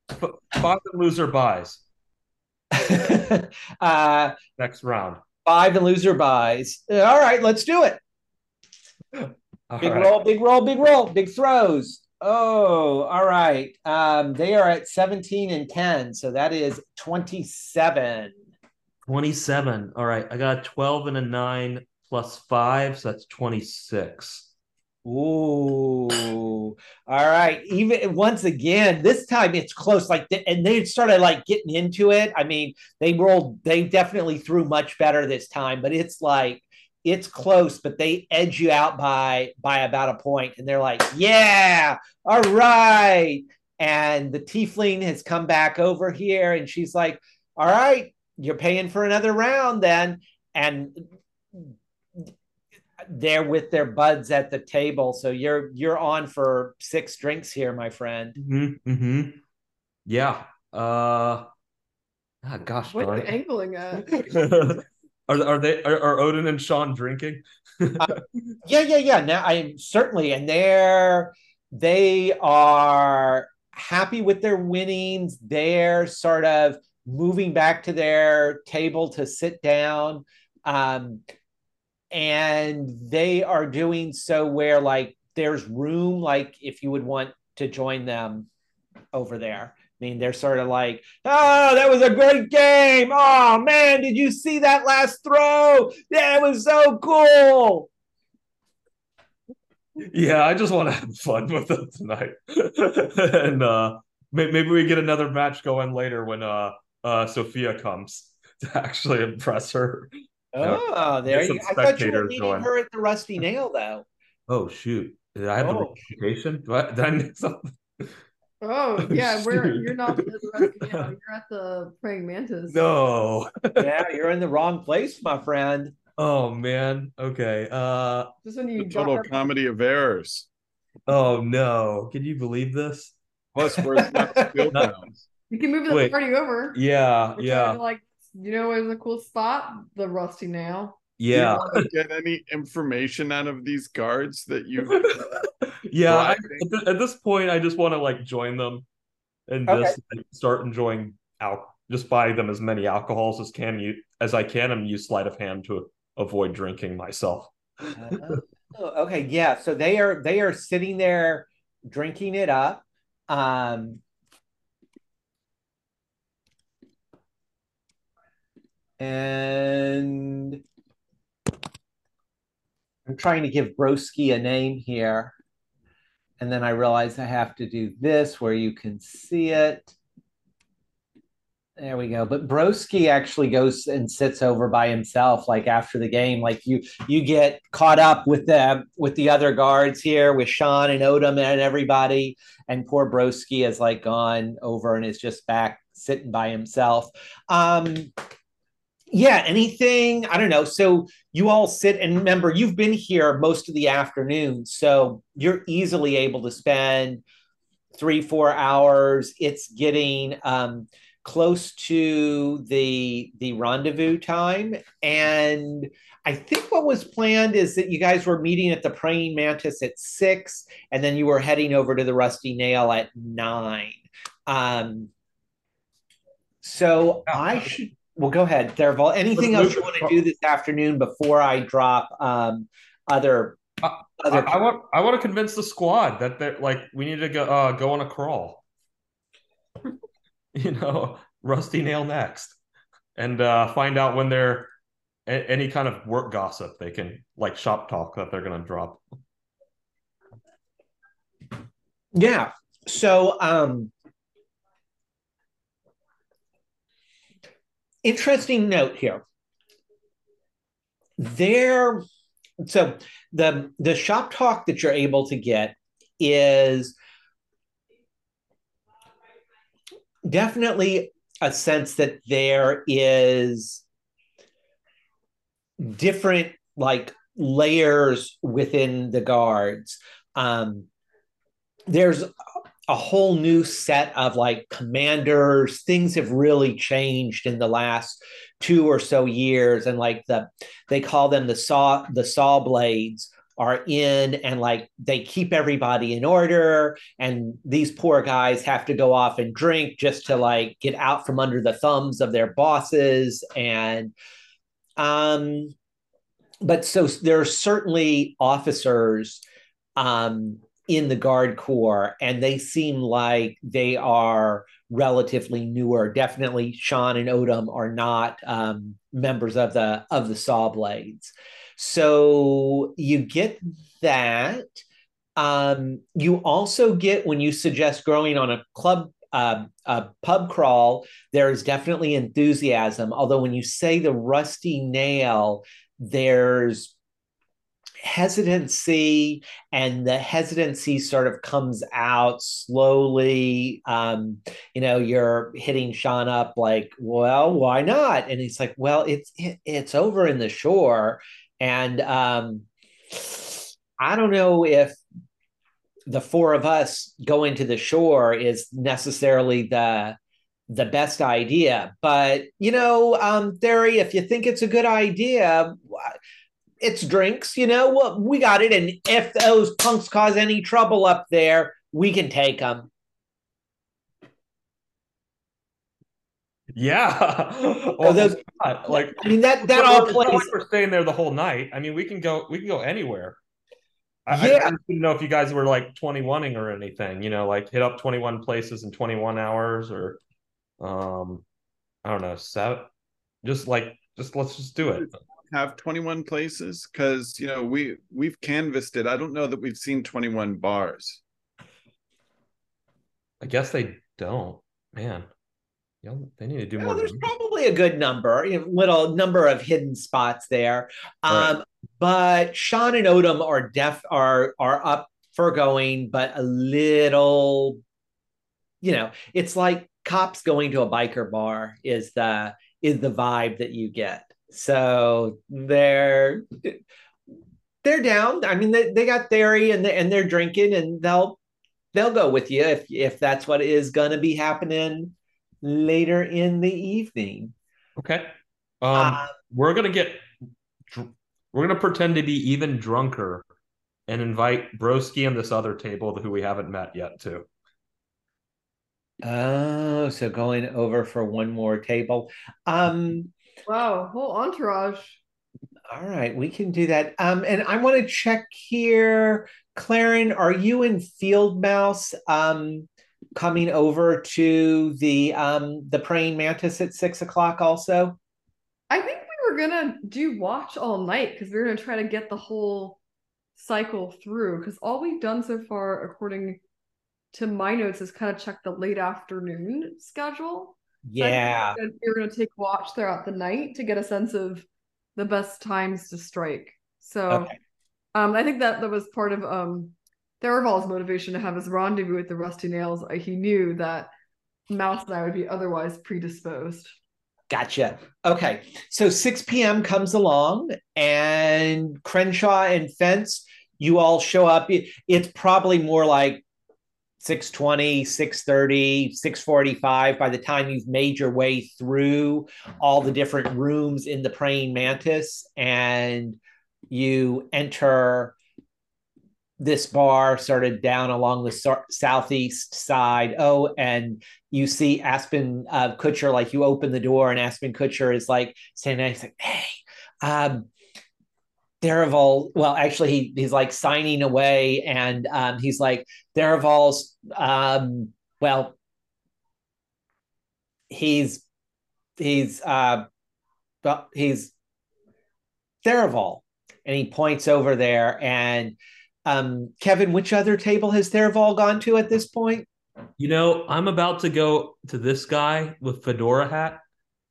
[SPEAKER 4] and loser buys.
[SPEAKER 1] uh,
[SPEAKER 4] Next round.
[SPEAKER 1] Five and loser buys. All right, let's do it. All big right. roll, big roll, big roll, big throws. Oh, all right. Um, they are at 17 and 10. So that is 27.
[SPEAKER 4] 27. All right. I got a 12 and a 9 plus 5. So that's 26.
[SPEAKER 1] Ooh, all right. Even once again, this time it's close. Like, and they started like getting into it. I mean, they rolled. They definitely threw much better this time, but it's like it's close. But they edge you out by by about a point, and they're like, "Yeah, all right." And the tiefling has come back over here, and she's like, "All right, you're paying for another round then." And they're with their buds at the table. So you're you're on for six drinks here, my friend.
[SPEAKER 4] Mm-hmm. mm-hmm. Yeah. Uh oh, gosh,
[SPEAKER 5] what are you angling at?
[SPEAKER 4] are are they are, are, Odom and Sean drinking?
[SPEAKER 1] uh, yeah, yeah, yeah. Now I certainly, and they're they are happy with their winnings. They're sort of moving back to their table to sit down. Um, and they are doing so where like there's room like if you would want to join them over there I mean, they're sort of like, oh, that was a great game. Oh, man, did you see that last throw? That was so cool.
[SPEAKER 4] Yeah, I just want to have fun with them tonight. and uh, maybe we get another match going later when uh, uh, Sophia comes to actually impress her.
[SPEAKER 1] Oh, there you I thought you were meeting her at the Rusty Nail, though.
[SPEAKER 4] Oh, shoot. Did I have oh. the reputation? Do I, did I miss something?
[SPEAKER 5] Oh yeah, we're you're not at the Rusty Nail. You're at the Praying Mantis.
[SPEAKER 4] No.
[SPEAKER 1] yeah, you're in the wrong place, my friend.
[SPEAKER 4] Oh man. Okay. Uh
[SPEAKER 5] just when you
[SPEAKER 3] the total comedy of errors.
[SPEAKER 4] Oh no. Can you believe this?
[SPEAKER 3] Plus where's not
[SPEAKER 5] You can move the Wait. party over.
[SPEAKER 4] Yeah, yeah.
[SPEAKER 5] Like you know it was a cool spot? The rusty nail.
[SPEAKER 4] Yeah.
[SPEAKER 3] get any information out of these guards that you
[SPEAKER 4] Yeah, I, at, this point I just want to like join them and okay. just like, start enjoying out just buy them as many alcohols as can you as I can and use sleight of hand to avoid drinking myself.
[SPEAKER 1] uh, okay, yeah. So they are they are sitting there drinking it up. Um, and I'm trying to give Broski a name here. And then I realize I have to do this where you can see it. There we go. But Broski actually goes and sits over by himself, like after the game. Like you, you get caught up with the with the other guards here, with Sean and Odom and everybody. And poor Broski has like gone over and is just back sitting by himself. Um, yeah, anything? I don't know. So you all sit and remember, you've been here most of the afternoon, so you're easily able to spend three, four hours. It's getting um, close to the the rendezvous time and i think what was planned is that you guys were meeting at the praying mantis at six and then you were heading over to the rusty nail at nine um so i should well go ahead Tharivol. anything else you want to do this afternoon before i drop um other
[SPEAKER 4] I, other I, I want i want to convince the squad that they're like we need to go uh go on a crawl you know, Rusty Nail next, and uh, find out when they're a- any kind of work gossip they can like shop talk that they're going to drop.
[SPEAKER 1] Yeah. So, um, interesting note here. There, so the the shop talk that you're able to get is definitely a sense that there is different like layers within the guards um there's a whole new set of like commanders. Things have really changed in the last two or so years and like the they call them the saw the saw blades are in and like they keep everybody in order and these poor guys have to go off and drink just to like get out from under the thumbs of their bosses and um but so there are certainly officers um in the guard corps and they seem like they are relatively newer definitely sean and odom are not um, members of the of the saw blades so you get that. Um, you also get when you suggest growing on a club uh, a pub crawl, there is definitely enthusiasm. Although when you say the rusty nail, there's hesitancy, and the hesitancy sort of comes out slowly. Um, you know, you're hitting Sean up like, "Well, why not?" And he's like, "Well, it's it, it's over in the shore." And um, I don't know if the four of us going to the shore is necessarily the the best idea. But you know, um, Theory, if you think it's a good idea, it's drinks. You know, well, we got it. And if those punks cause any trouble up there, we can take them.
[SPEAKER 4] Yeah. oh, those, like
[SPEAKER 1] I mean that that all plays.
[SPEAKER 4] We're staying there the whole night. I mean, we can go we can go anywhere. I, yeah. I didn't know if you guys were like 21ing or anything, you know, like hit up 21 places in 21 hours or um I don't know, seven just like just let's just do it.
[SPEAKER 3] Have 21 places because you know we we've canvassed it. I don't know that we've seen 21 bars.
[SPEAKER 4] I guess they don't. Man, you they need to do well, more.
[SPEAKER 1] There's probably a good number, you know, little number of hidden spots there. Um, right. But Sean and Odom are def are are up for going, but a little, you know, it's like cops going to a biker bar is the is the vibe that you get. So they're they're down. I mean, they, they got theory and they, and they're drinking, and they'll they'll go with you if if that's what is going to be happening later in the evening.
[SPEAKER 4] Okay. Um, uh, we're gonna get we're gonna pretend to be even drunker and invite Broski and this other table who we haven't met yet too.
[SPEAKER 1] Oh, so going over for one more table. Um
[SPEAKER 5] Wow, whole entourage.
[SPEAKER 1] All right, we can do that. Um, and I want to check here, Claren, are you in Field Mouse um coming over to the um the praying mantis at six o'clock also?
[SPEAKER 5] I think we were gonna do watch all night because we are gonna try to get the whole cycle through because all we've done so far, according to my notes is kind of check the late afternoon schedule.
[SPEAKER 1] Yeah.
[SPEAKER 5] So you're going to take watch throughout the night to get a sense of the best times to strike. So okay. um, I think that that was part of um, motivation to have his rendezvous with the Rusty Nails. He knew that Mouse and I would be otherwise predisposed.
[SPEAKER 1] Gotcha. Okay. So 6 p.m. comes along and Crenshaw and Fence, you all show up. It's probably more like 620 630 645 by the time you've made your way through all the different rooms in the praying mantis and you enter this bar started down along the so- southeast side. Oh and you see aspen uh, kutcher like you open the door and aspen kutcher is like standing there he's like hey um Tharivol, well, actually, he, he's like signing away, and um, he's like, Tharivol's, um, well, he's, he's, uh, well, he's Tharivol, and he points over there. And um, Kevin, which other table has Tharivol gone to at this point?
[SPEAKER 4] You know, I'm about to go to this guy with fedora hat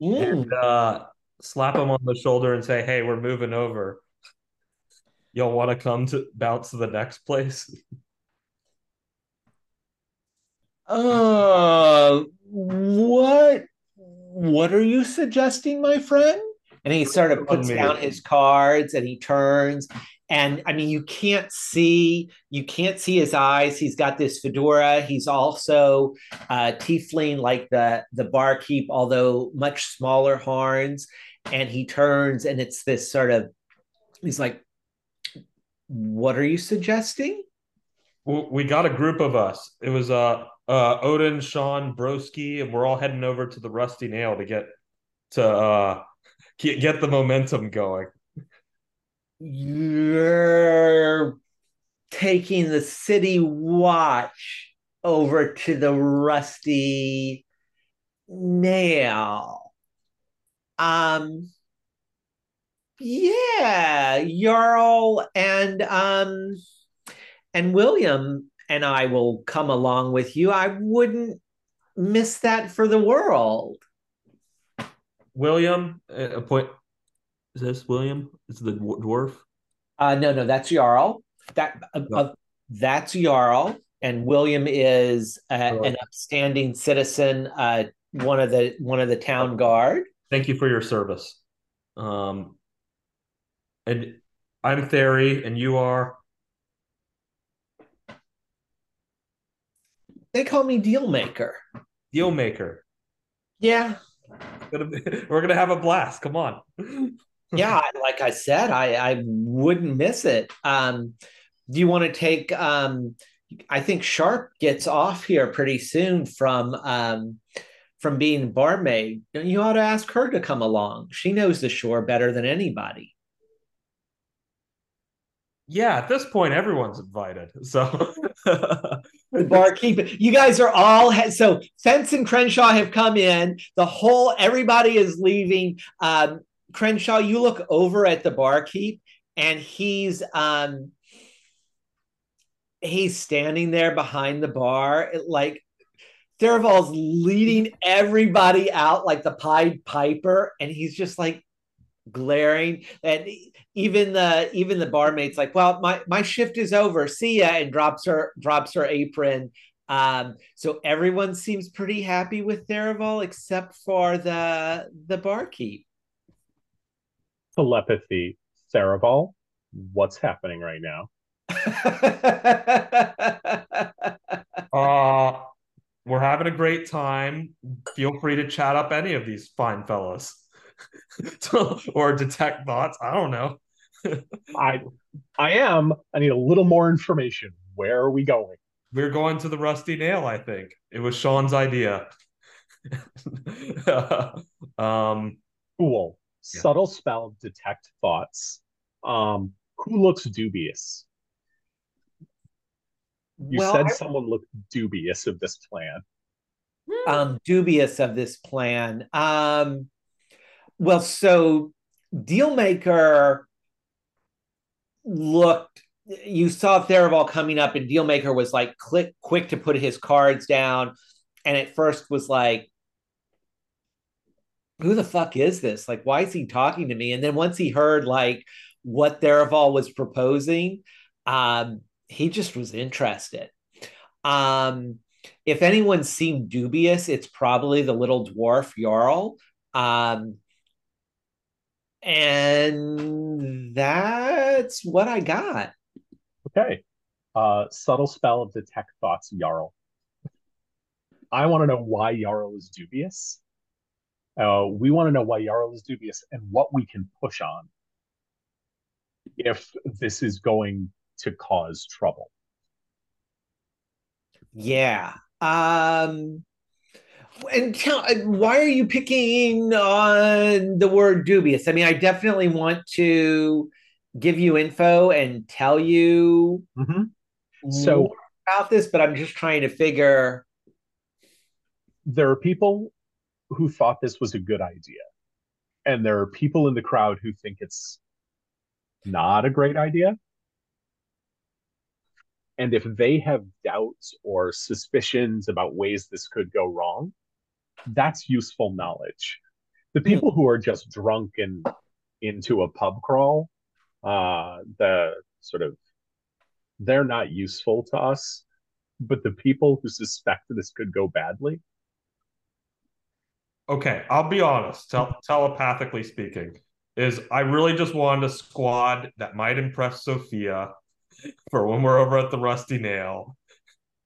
[SPEAKER 4] mm. and uh, slap him on the shoulder and say, "Hey, we're moving over." Y'all want to come to bounce to the next place?
[SPEAKER 1] Uh, what what are you suggesting, my friend? And he sort of puts down his cards and he turns and I mean you can't see you can't see his eyes. He's got this fedora. He's also uh, tiefling like the the barkeep, although much smaller horns. And he turns and it's this sort of he's like, what are you suggesting?
[SPEAKER 4] we got a group of us. It was uh, uh, Odin, Sean, Broski, and we're all heading over to the Rusty Nail to get to uh, get, get the momentum going.
[SPEAKER 1] You're taking the city watch over to the Rusty Nail. Um, yeah, Jarl and um and William and I will come along with you. I wouldn't miss that for the world.
[SPEAKER 4] William, a point. Is this William? Is the dwarf?
[SPEAKER 1] Uh, no, no, that's Jarl. That uh, no. uh, that's Jarl, and William is uh, an upstanding citizen. Uh, one of the one of the town guard.
[SPEAKER 4] Thank you for your service. Um, and I'm Theory, and you are.
[SPEAKER 1] They call me Deal Maker.
[SPEAKER 4] Deal Maker.
[SPEAKER 1] Yeah.
[SPEAKER 4] We're gonna have a blast. Come on.
[SPEAKER 1] yeah, like I said, I I wouldn't miss it. Um, do you want to take? Um, I think Sharp gets off here pretty soon from um, from being barmaid. You ought to ask her to come along. She knows the shore better than anybody.
[SPEAKER 4] Yeah, at this point, everyone's invited. So
[SPEAKER 1] the barkeep, you guys are all so Fence and Crenshaw have come in. The whole everybody is leaving. Um, Crenshaw, you look over at the barkeep, and he's um he's standing there behind the bar, like Tharivol's leading everybody out like the Pied Piper, and he's just like glaring. And even the even the barmaid's like, "Well, my my shift is over. See ya," and drops her drops her apron. Um, so everyone seems pretty happy with Tharivol except for the the barkeep.
[SPEAKER 2] Telepathy, Tharivol. What's happening right now?
[SPEAKER 4] uh we're having a great time. Feel free to chat up any of these fine fellows. or detect thoughts. I don't know.
[SPEAKER 2] I I am. I need a little more information. Where are we going?
[SPEAKER 4] We're going to the Rusty Nail, I think. It was Sean's idea. um
[SPEAKER 2] cool. Yeah. Subtle spell detect thoughts. Um who looks dubious? You well, said I... someone looked dubious of this plan.
[SPEAKER 1] Um, dubious of this plan. Um, well, so Dealmaker looked. You saw Tharivol coming up, and Dealmaker was like click quick to put his cards down, and at first was like, "Who the fuck is this? Like, why is he talking to me?" And then once he heard like what Tharivol was proposing, um, he just was interested. Um, if anyone seemed dubious, it's probably the little dwarf Jarl. Um, and that's what I got.
[SPEAKER 2] Okay. Uh, subtle spell of detect thoughts, Jarl. I want to know why Jarl is dubious. Uh, we want to know why Jarl is dubious and what we can push on if this is going to cause trouble.
[SPEAKER 1] Yeah. Um and tell why are you picking on the word dubious? I mean, I definitely want to give you info and tell you
[SPEAKER 2] mm-hmm. so
[SPEAKER 1] about this, but I'm just trying to figure.
[SPEAKER 2] There are people who thought this was a good idea, and there are people in the crowd who think it's not a great idea. And if they have doubts or suspicions about ways this could go wrong, that's useful knowledge. The hmm. people who are just drunk and into a pub crawl, uh, the sort of they're not useful to us. But the people who suspect this could go badly.
[SPEAKER 4] Okay, I'll be honest, tel- telepathically speaking, is I really just wanted a squad that might impress Sophia for when we're over at the Rusty Nail.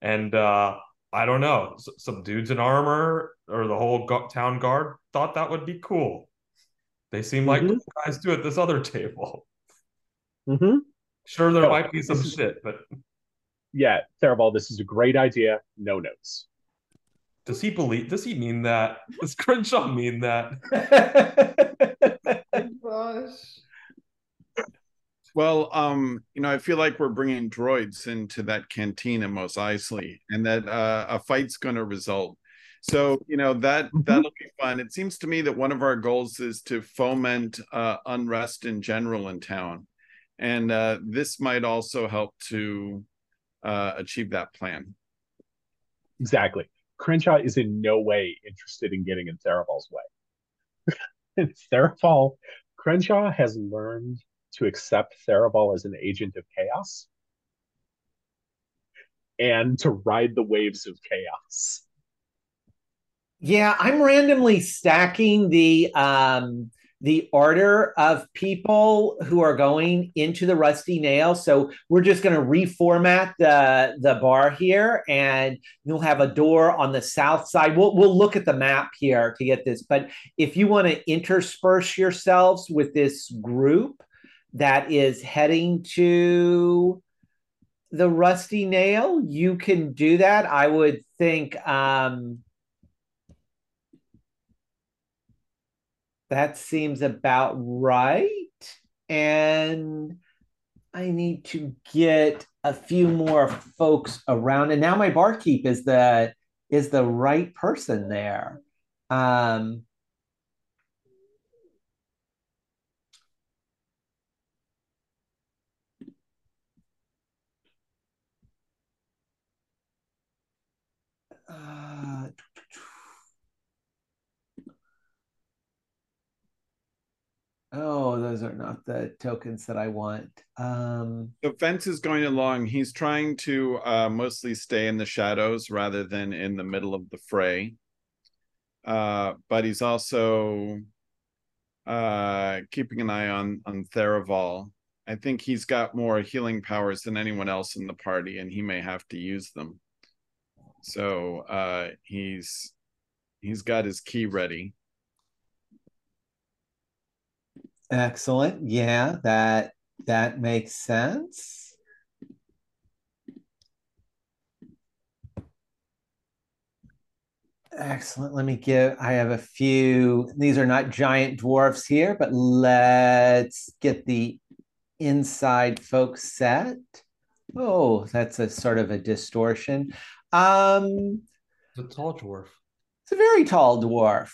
[SPEAKER 4] And uh, I don't know, some dudes in armor or the whole town guard thought that would be cool. They seem mm-hmm. like cool guys do at this other table.
[SPEAKER 2] Mm-hmm.
[SPEAKER 4] Sure, there might be some shit, but
[SPEAKER 2] yeah, Tharivol, this is a great idea. No notes.
[SPEAKER 4] Does he believe? Does he mean that? Does Crenshaw mean that?
[SPEAKER 5] gosh.
[SPEAKER 3] Well, um, you know, I feel like we're bringing droids into that cantina Mos Eisley, and that uh, a fight's going to result. So, you know, that mm-hmm. that'll be fun. It seems to me that one of our goals is to foment uh, unrest in general in town, and uh, this might also help to uh, achieve that plan.
[SPEAKER 2] Exactly. Crenshaw is in no way interested in getting in Tharivol's way. Tharivol, Crenshaw has learned to accept Tharivol as an agent of chaos and to ride the waves of chaos.
[SPEAKER 1] Yeah, I'm randomly stacking the um the order of people who are going into the rusty nail. So we're just going to reformat the the bar here, and you'll have a door on the south side. We'll we'll look at the map here to get this. But if you want to intersperse yourselves with this group, that is heading to the rusty nail you can do that i would think um that seems about right and I need to get a few more folks around. And now my barkeep is the is the right person there. Um, Oh, those are not the tokens that I want. Um,
[SPEAKER 3] the fence is going along. He's trying to uh, mostly stay in the shadows rather than in the middle of the fray. Uh, but he's also uh, keeping an eye on on Tharivol. I think he's got more healing powers than anyone else in the party, and he may have to use them. So uh, he's he's got his key ready.
[SPEAKER 1] Excellent. Yeah, that that makes sense. Excellent. Let me give, I have a few, these are not giant dwarfs here, but let's get the inside folks set. Oh, that's a sort of a distortion. Um,
[SPEAKER 4] it's a tall dwarf.
[SPEAKER 1] It's a very tall dwarf.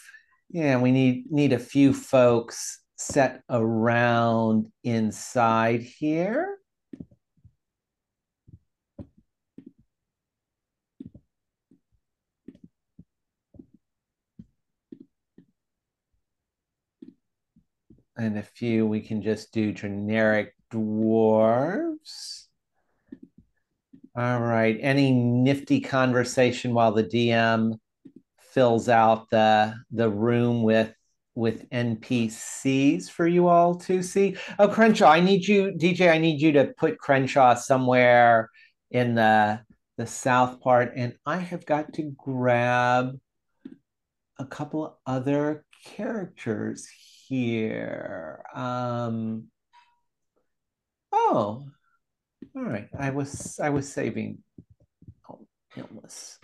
[SPEAKER 1] Yeah, we need need a few folks set around inside here. And a few we can just do generic dwarves. All right. Any nifty conversation while the DM fills out the the room with with NPCs for you all to see. Oh, Crenshaw, I need you, DJ, I need you to put Crenshaw somewhere in the the south part, and I have got to grab a couple other characters here. Um, oh, all right. I was I was saving. Oh, illness.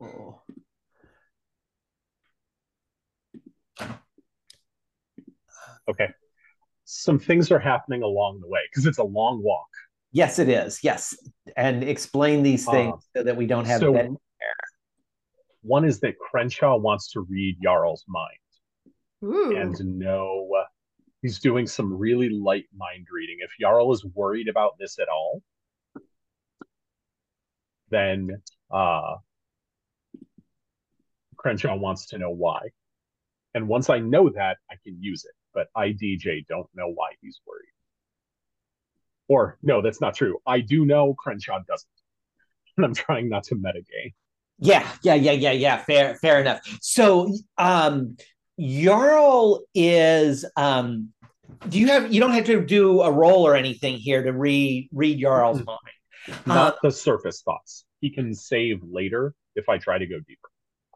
[SPEAKER 1] Oh.
[SPEAKER 2] Okay. Some things are happening along the way because it's a long walk.
[SPEAKER 1] Yes, it is. Yes. And explain these uh, things so that we don't have so dead.
[SPEAKER 2] One is that Crenshaw wants to read Jarl's mind
[SPEAKER 5] Ooh.
[SPEAKER 2] and know uh, he's doing some really light mind reading. If Jarl is worried about this at all, then uh, Crenshaw wants to know why. And once I know that, I can use it. But I, DJ, don't know why he's worried. Or, no, that's not true. I do know Crenshaw doesn't. And I'm trying not to metagame.
[SPEAKER 1] Yeah, yeah, yeah, yeah, yeah. Fair, fair enough. So, um, Jarl is um do you have you don't have to do a roll or anything here to read read Jarl's mind.
[SPEAKER 2] Not uh, the surface thoughts. He can save later if I try to go deeper.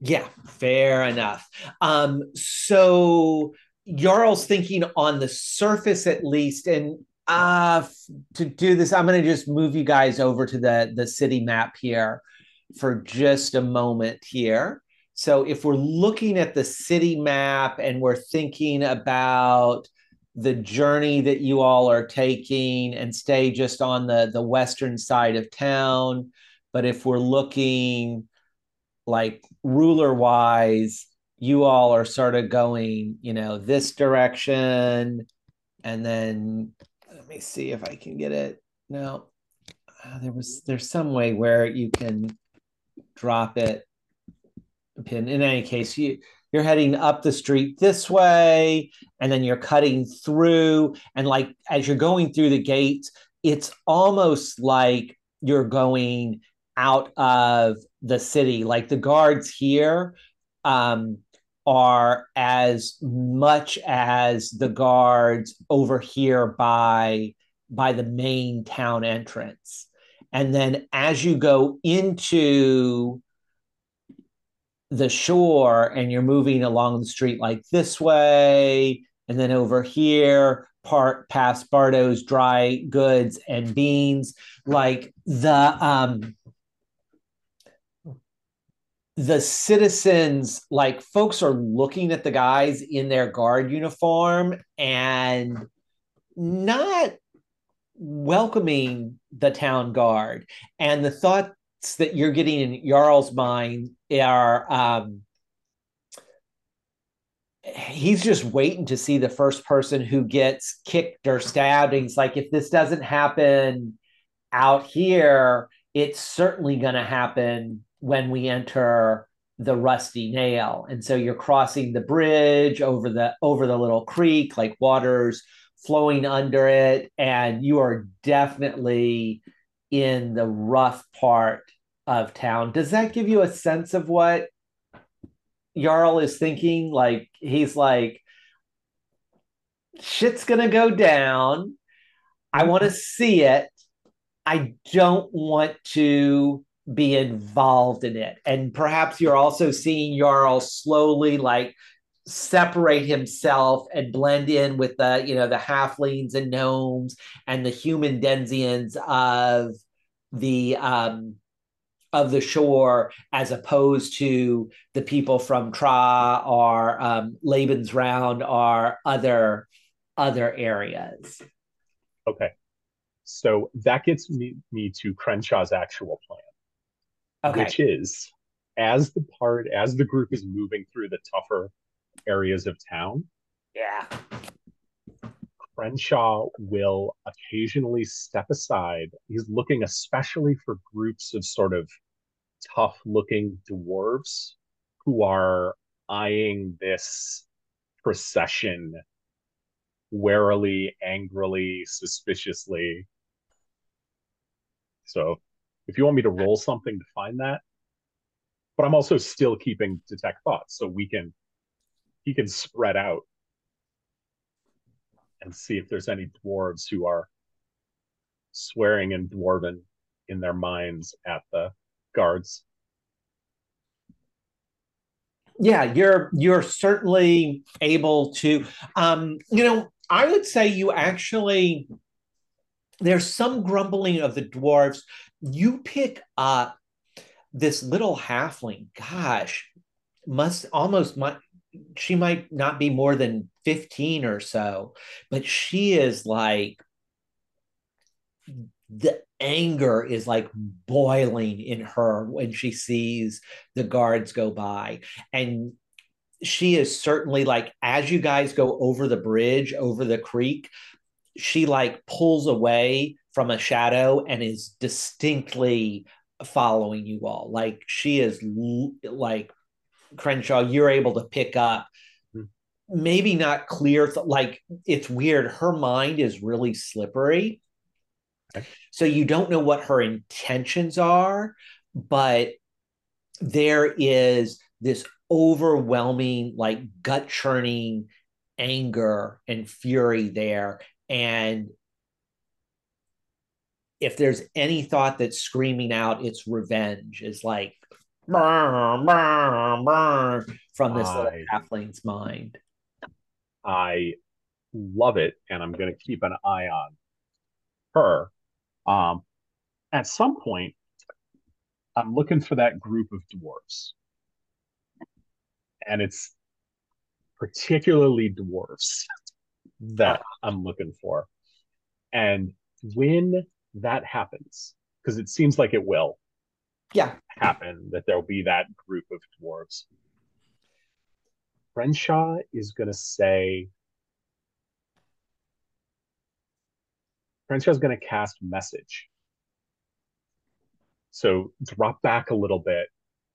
[SPEAKER 1] Yeah, fair enough. Um, so Jarl's thinking on the surface at least, and uh to do this, I'm gonna just move you guys over to the the city map here for just a moment here. So if we're looking at the city map and we're thinking about the journey that you all are taking and stay just on the the western side of town, but if we're looking like ruler wise, you all are sort of going, you know, this direction. And then let me see if I can get it. No, uh, there was, there's some way where you can drop it. Pin. In any case, you, you're heading up the street this way and then you're cutting through and like as you're going through the gates it's almost like you're going out of the city. Like the guards here um, are as much as the guards over here by by the main town entrance. And then as you go into the shore and you're moving along the street like this way, and then over here, part past Bardo's dry goods and beans, like the um the citizens like folks are looking at the guys in their guard uniform and not welcoming the town guard and the thoughts that you're getting in Jarl's mind are um, he's just waiting to see the first person who gets kicked or stabbed. And he's like, if this doesn't happen out here, it's certainly going to happen when we enter the rusty nail. And so you're crossing the bridge over the over the little creek like waters flowing under it and you are definitely in the rough part of town. Does that give you a sense of what Jarl is thinking? Like he's like shit's gonna go down. I want to mm-hmm. see it. I don't want to be involved in it. And perhaps you're also seeing Jarl slowly like separate himself and blend in with the, you know, the halflings and gnomes and the human denizens of the um of the shore as opposed to the people from Tra or um, Round or other other areas.
[SPEAKER 2] Okay. So that gets me, me to Crenshaw's actual plan
[SPEAKER 1] okay.
[SPEAKER 2] which is as the part as the group is moving through the tougher areas of town.
[SPEAKER 1] Yeah.
[SPEAKER 2] Crenshaw will occasionally step aside. He's looking especially for groups of sort of tough looking dwarves who are eyeing this procession warily, angrily, suspiciously. So if you want me to roll something to find that, but I'm also still keeping detect thoughts, so we can he can spread out and see if there's any dwarves who are swearing in dwarven in their minds at the guards.
[SPEAKER 1] Yeah, you're you're certainly able to um you know, I would say you actually there's some grumbling of the dwarves you pick up this little halfling, gosh, must almost might she might not be more than 15 or so, but she is like the anger is like boiling in her when she sees the guards go by. And she is certainly like, as you guys go over the bridge, over the creek, she like pulls away from a shadow and is distinctly following you all. Like she is like Crenshaw, you're able to pick up hmm. maybe not clear th- like it's weird her mind is really slippery okay. so you don't know what her intentions are but there is this overwhelming like gut churning anger and fury there and if there's any thought that's screaming out its revenge is like burr, burr, burr, from this I, little halfling's mind.
[SPEAKER 2] I love it, and I'm going to keep an eye on her. Um, at some point, I'm looking for that group of dwarves, and it's particularly dwarves that I'm looking for. And when that happens, because it seems like it will
[SPEAKER 1] yeah.
[SPEAKER 2] happen, that there'll be that group of dwarves. Crenshaw is going to say, Crenshaw's going to cast message. So drop back a little bit,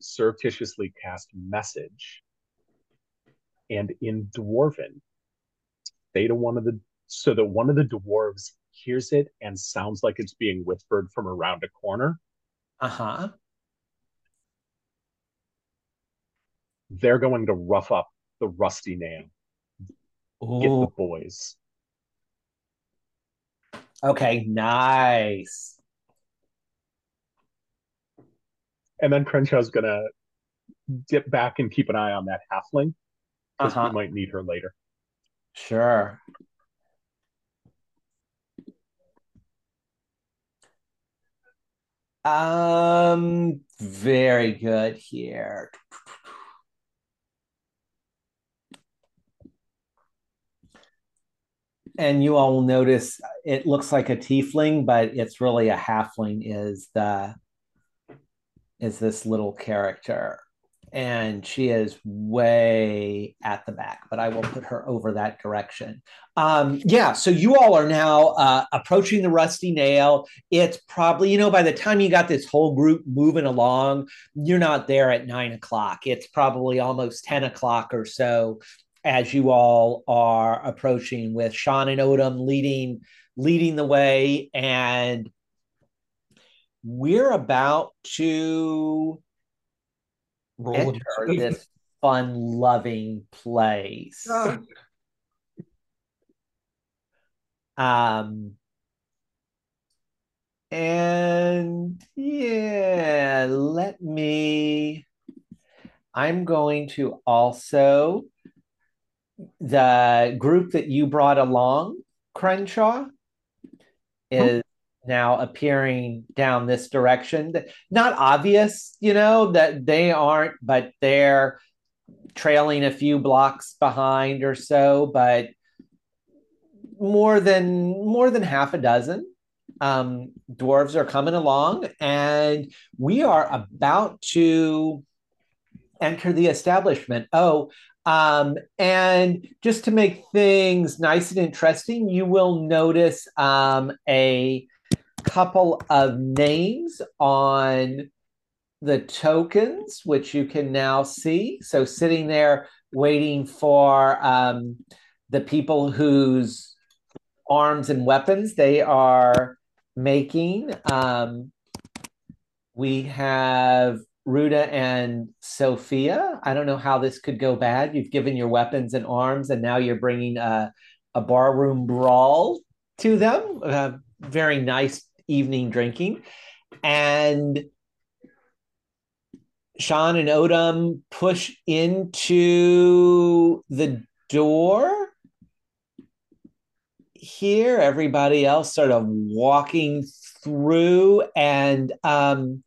[SPEAKER 2] surreptitiously cast message. And in Dwarven, say to one of the so that one of the dwarves hears it and sounds like it's being whispered from around a corner.
[SPEAKER 1] Uh-huh.
[SPEAKER 2] They're going to rough up the rusty nail. Ooh. Get the boys.
[SPEAKER 1] Okay, nice.
[SPEAKER 2] And then Crenshaw's gonna dip back and keep an eye on that halfling because uh-huh. we might need her later.
[SPEAKER 1] Sure. Um, very good here. and you all notice it looks like a tiefling, but it's really a halfling. Is the is this little character, and she is way at the back, but I will put her over that direction. Um, yeah, so you all are now uh, approaching the Rusty Nail. It's probably, you know, by the time you got this whole group moving along, you're not there at nine o'clock. It's probably almost 10 o'clock or so as you all are approaching with Sean and Odom leading leading the way and we're about to Enter this fun loving place. Oh. Um and yeah, let me I'm going to also the group that you brought along, Crenshaw, is now appearing down this direction. Not obvious, you know, that they aren't, but they're trailing a few blocks behind or so, but more than more than half a dozen um, dwarves are coming along, and we are about to enter the establishment. Oh, um, and just to make things nice and interesting, you will notice um, a couple of names on the tokens, which you can now see. So sitting there waiting for um, the people whose arms and weapons they are making. Um, we have Ruda and Sophia. I don't know how this could go bad. You've given your weapons and arms, and now you're bringing a, a barroom brawl to them. Uh, very nice evening drinking. And Sean and Odom push into the door here. Everybody else sort of walking through, and um,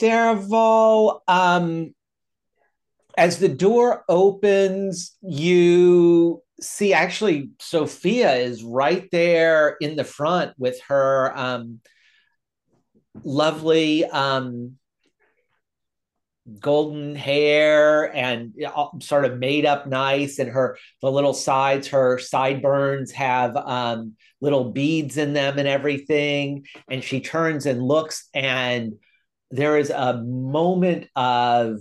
[SPEAKER 1] Tharivol, um, as the door opens, you see actually Sophia is right there in the front with her um, lovely um, golden hair and sort of made up nice and her the little sides her sideburns have um, little beads in them and everything. And she turns and looks and there is a moment of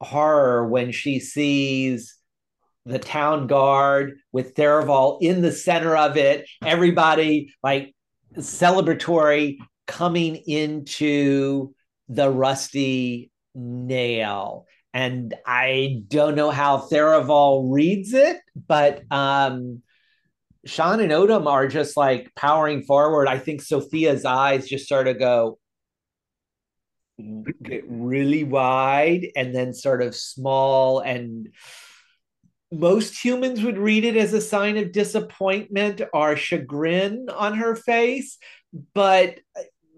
[SPEAKER 1] horror when she sees the town guard with Tharivol in the center of it, everybody like celebratory coming into the rusty nail. And I don't know how Tharivol reads it, but um, Sean and Odom are just like powering forward. I think Sophia's eyes just sort of go, get really wide and then sort of small and most humans would read it as a sign of disappointment or chagrin on her face but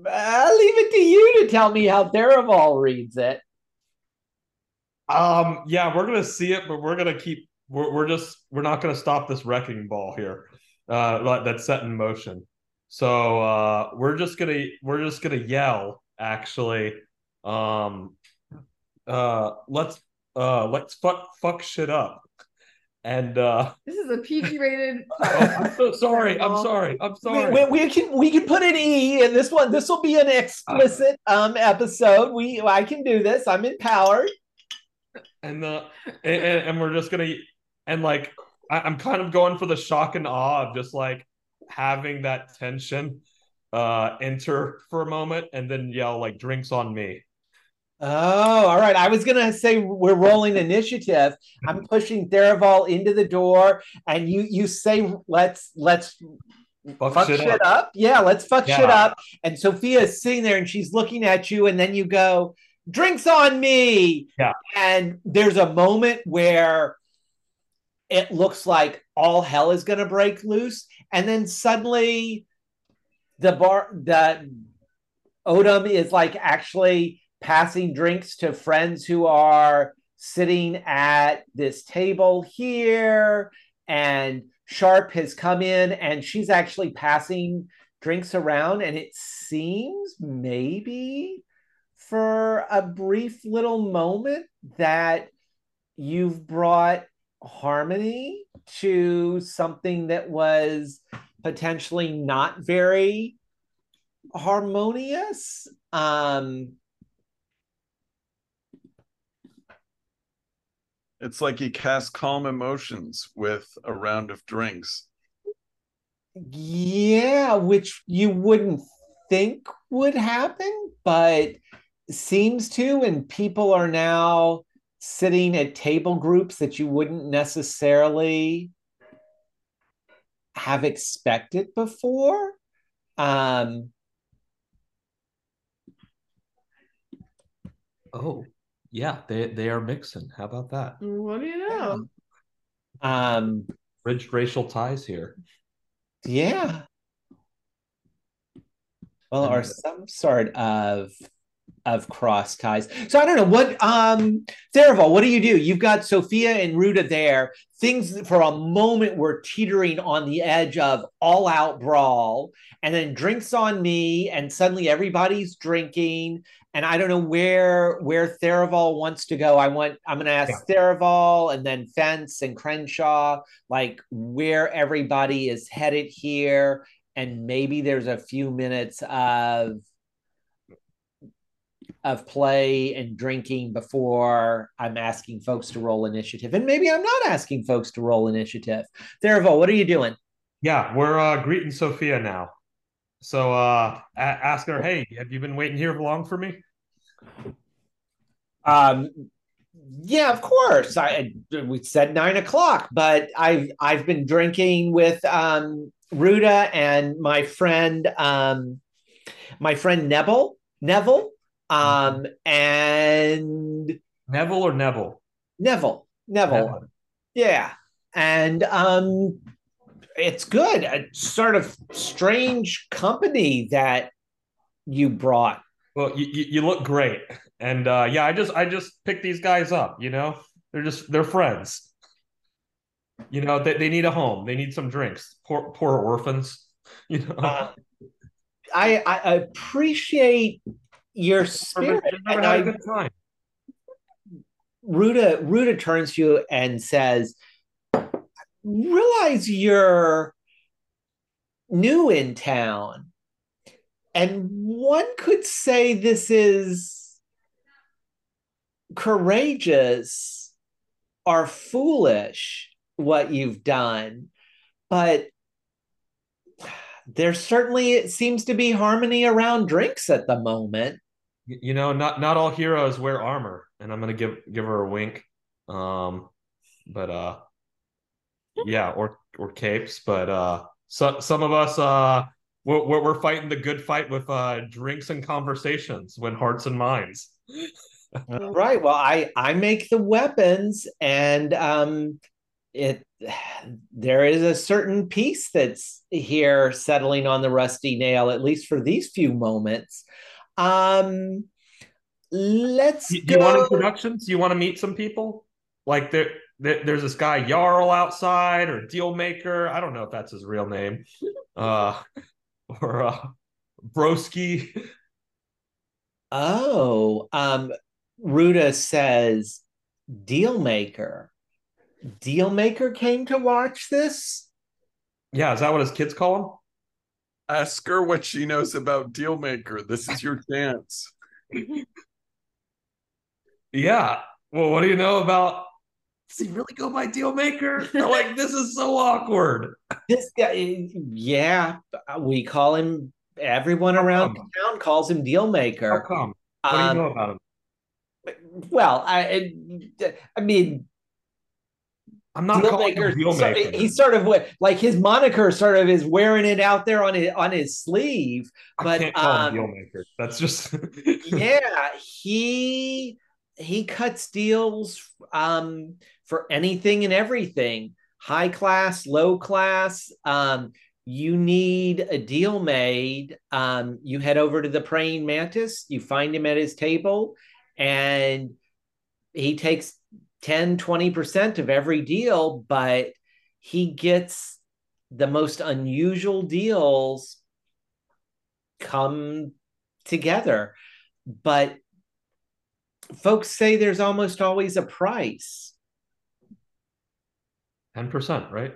[SPEAKER 1] i'll leave it to you to tell me how Tharivol reads it
[SPEAKER 4] um yeah we're gonna see it but we're gonna keep we're, we're just we're not gonna stop this wrecking ball here uh that's set in motion so uh we're just gonna we're just gonna yell actually um, uh, let's uh, let's fuck fuck shit up. And uh,
[SPEAKER 5] this is a PG rated.
[SPEAKER 4] oh, I'm so sorry. I'm sorry. I'm sorry.
[SPEAKER 1] We, we, we, can we can put an E in this one. This will be an explicit um episode. We I can do this. I'm empowered.
[SPEAKER 4] And the and, and we're just gonna and like I, I'm kind of going for the shock and awe of just like having that tension uh enter for a moment and then yell like drinks on me
[SPEAKER 1] Oh, all right. I was gonna say we're rolling initiative. I'm pushing Tharivol into the door, and you you say let's let's fuck, fuck shit, up. up. Yeah, let's fuck yeah. shit up. And Sophia is sitting there and she's looking at you, and then you go, drinks on me.
[SPEAKER 4] Yeah.
[SPEAKER 1] And there's a moment where it looks like all hell is gonna break loose, and then suddenly the bar the Odom is like actually passing drinks to friends who are sitting at this table here, and Sharp has come in and she's actually passing drinks around, and it seems maybe for a brief little moment that you've brought harmony to something that was potentially not very harmonious. Um,
[SPEAKER 3] it's like he cast calm emotions with a round of drinks.
[SPEAKER 1] Yeah, which you wouldn't think would happen, but seems to. And people are now sitting at table groups that you wouldn't necessarily have expected before. Um,
[SPEAKER 4] oh, yeah, they they are mixing. How about that?
[SPEAKER 5] What do you know?
[SPEAKER 1] Um,
[SPEAKER 4] Bridged racial ties here.
[SPEAKER 1] Yeah. Well, or some sort of of cross ties. So I don't know what um Tharivol, what do you do? You've got Sophia and Ruta there. Things for a moment were teetering on the edge of all out brawl, and then drinks on me, and suddenly everybody's drinking. And I don't know where where Tharivol wants to go. I want I'm gonna ask yeah. Tharivol and then Fence and Crenshaw, like where everybody is headed here. And maybe there's a few minutes of of play and drinking before I'm asking folks to roll initiative. And maybe I'm not asking folks to roll initiative. Tharivol, what are you doing?
[SPEAKER 4] Yeah, we're uh, greeting Sophia now. So uh a- asking her, hey, have you been waiting here long for me?
[SPEAKER 1] Um yeah, of course. I we said nine o'clock, but I've I've been drinking with um Ruta and my friend um my friend Neville. Neville um, and
[SPEAKER 4] Neville or Neville?
[SPEAKER 1] Neville. Neville. Neville. Yeah. And um it's good. A sort of strange company that you brought.
[SPEAKER 4] Well, you, you look great. And uh yeah, I just I just picked these guys up, you know? They're just they're friends. You know, they, they need a home. They need some drinks. Poor poor orphans, you know. Uh,
[SPEAKER 1] I I appreciate your spirit.
[SPEAKER 4] Never, had a good time.
[SPEAKER 1] Ruta Ruta turns to you and says, "Realize you're new in town, and one could say this is courageous or foolish what you've done, but." There certainly seems to be harmony around drinks at the moment
[SPEAKER 4] you know, not not all heroes wear armor, and I'm gonna give give her a wink. Um, but uh, yeah, or or capes, but uh, so, some of us uh, we're, we're fighting the good fight with uh drinks and conversations when hearts and minds.
[SPEAKER 1] right. Well, I I make the weapons, and um, it there is a certain peace that's here settling on the rusty nail, at least for these few moments. Um, let's.
[SPEAKER 4] Do, you want introductions? Do you want to meet some people? Like there, there, there's this guy Jarl outside, or Dealmaker. I don't know if that's his real name. Uh, or uh, Broski.
[SPEAKER 1] Oh, um, Ruta says Dealmaker. Dealmaker came to watch this.
[SPEAKER 4] Yeah, is that what his kids call him?
[SPEAKER 3] Ask her what she knows about Dealmaker. This is your chance.
[SPEAKER 4] yeah. Well, what do you know about? Does he really go by Dealmaker? like, this is so awkward.
[SPEAKER 1] This guy, yeah, we call him. Everyone How around come? town calls him Dealmaker.
[SPEAKER 4] How come? What um, do you um, know about him?
[SPEAKER 1] Well, I, I mean,
[SPEAKER 4] I'm not deal maker. Deal
[SPEAKER 1] so he's sort of like his moniker sort of is wearing it out there on his on his sleeve. But I can't call um,
[SPEAKER 4] him deal maker. That's just
[SPEAKER 1] yeah. He he cuts deals um, for anything and everything, high class, low class. Um, you need a deal made. Um, you head over to the praying mantis. You find him at his table, and he takes 10 20% of every deal but he gets the most unusual deals come together but folks say there's almost always a price
[SPEAKER 4] 10% right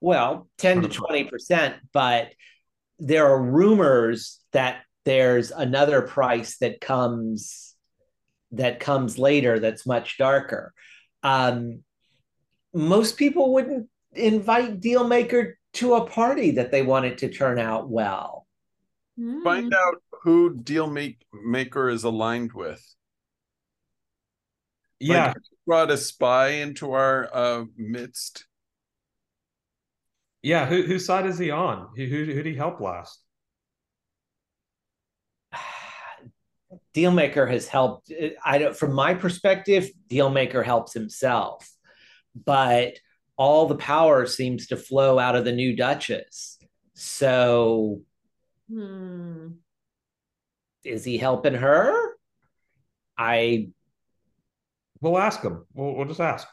[SPEAKER 1] well 10 to 20% but there are rumors that there's another price that comes that comes later that's much darker. Um, most people wouldn't invite Dealmaker to a party that they wanted to turn out well.
[SPEAKER 3] Find out who Dealmaker is aligned with.
[SPEAKER 4] Yeah, like,
[SPEAKER 3] brought a spy into our uh, midst.
[SPEAKER 4] Yeah, who, whose side is he on? Who, who, who did he help last?
[SPEAKER 1] Dealmaker has helped. I don't, from my perspective, Dealmaker helps himself, but all the power seems to flow out of the new Duchess. So, hmm. is he helping her? I.
[SPEAKER 4] We'll ask them. We'll, we'll just ask.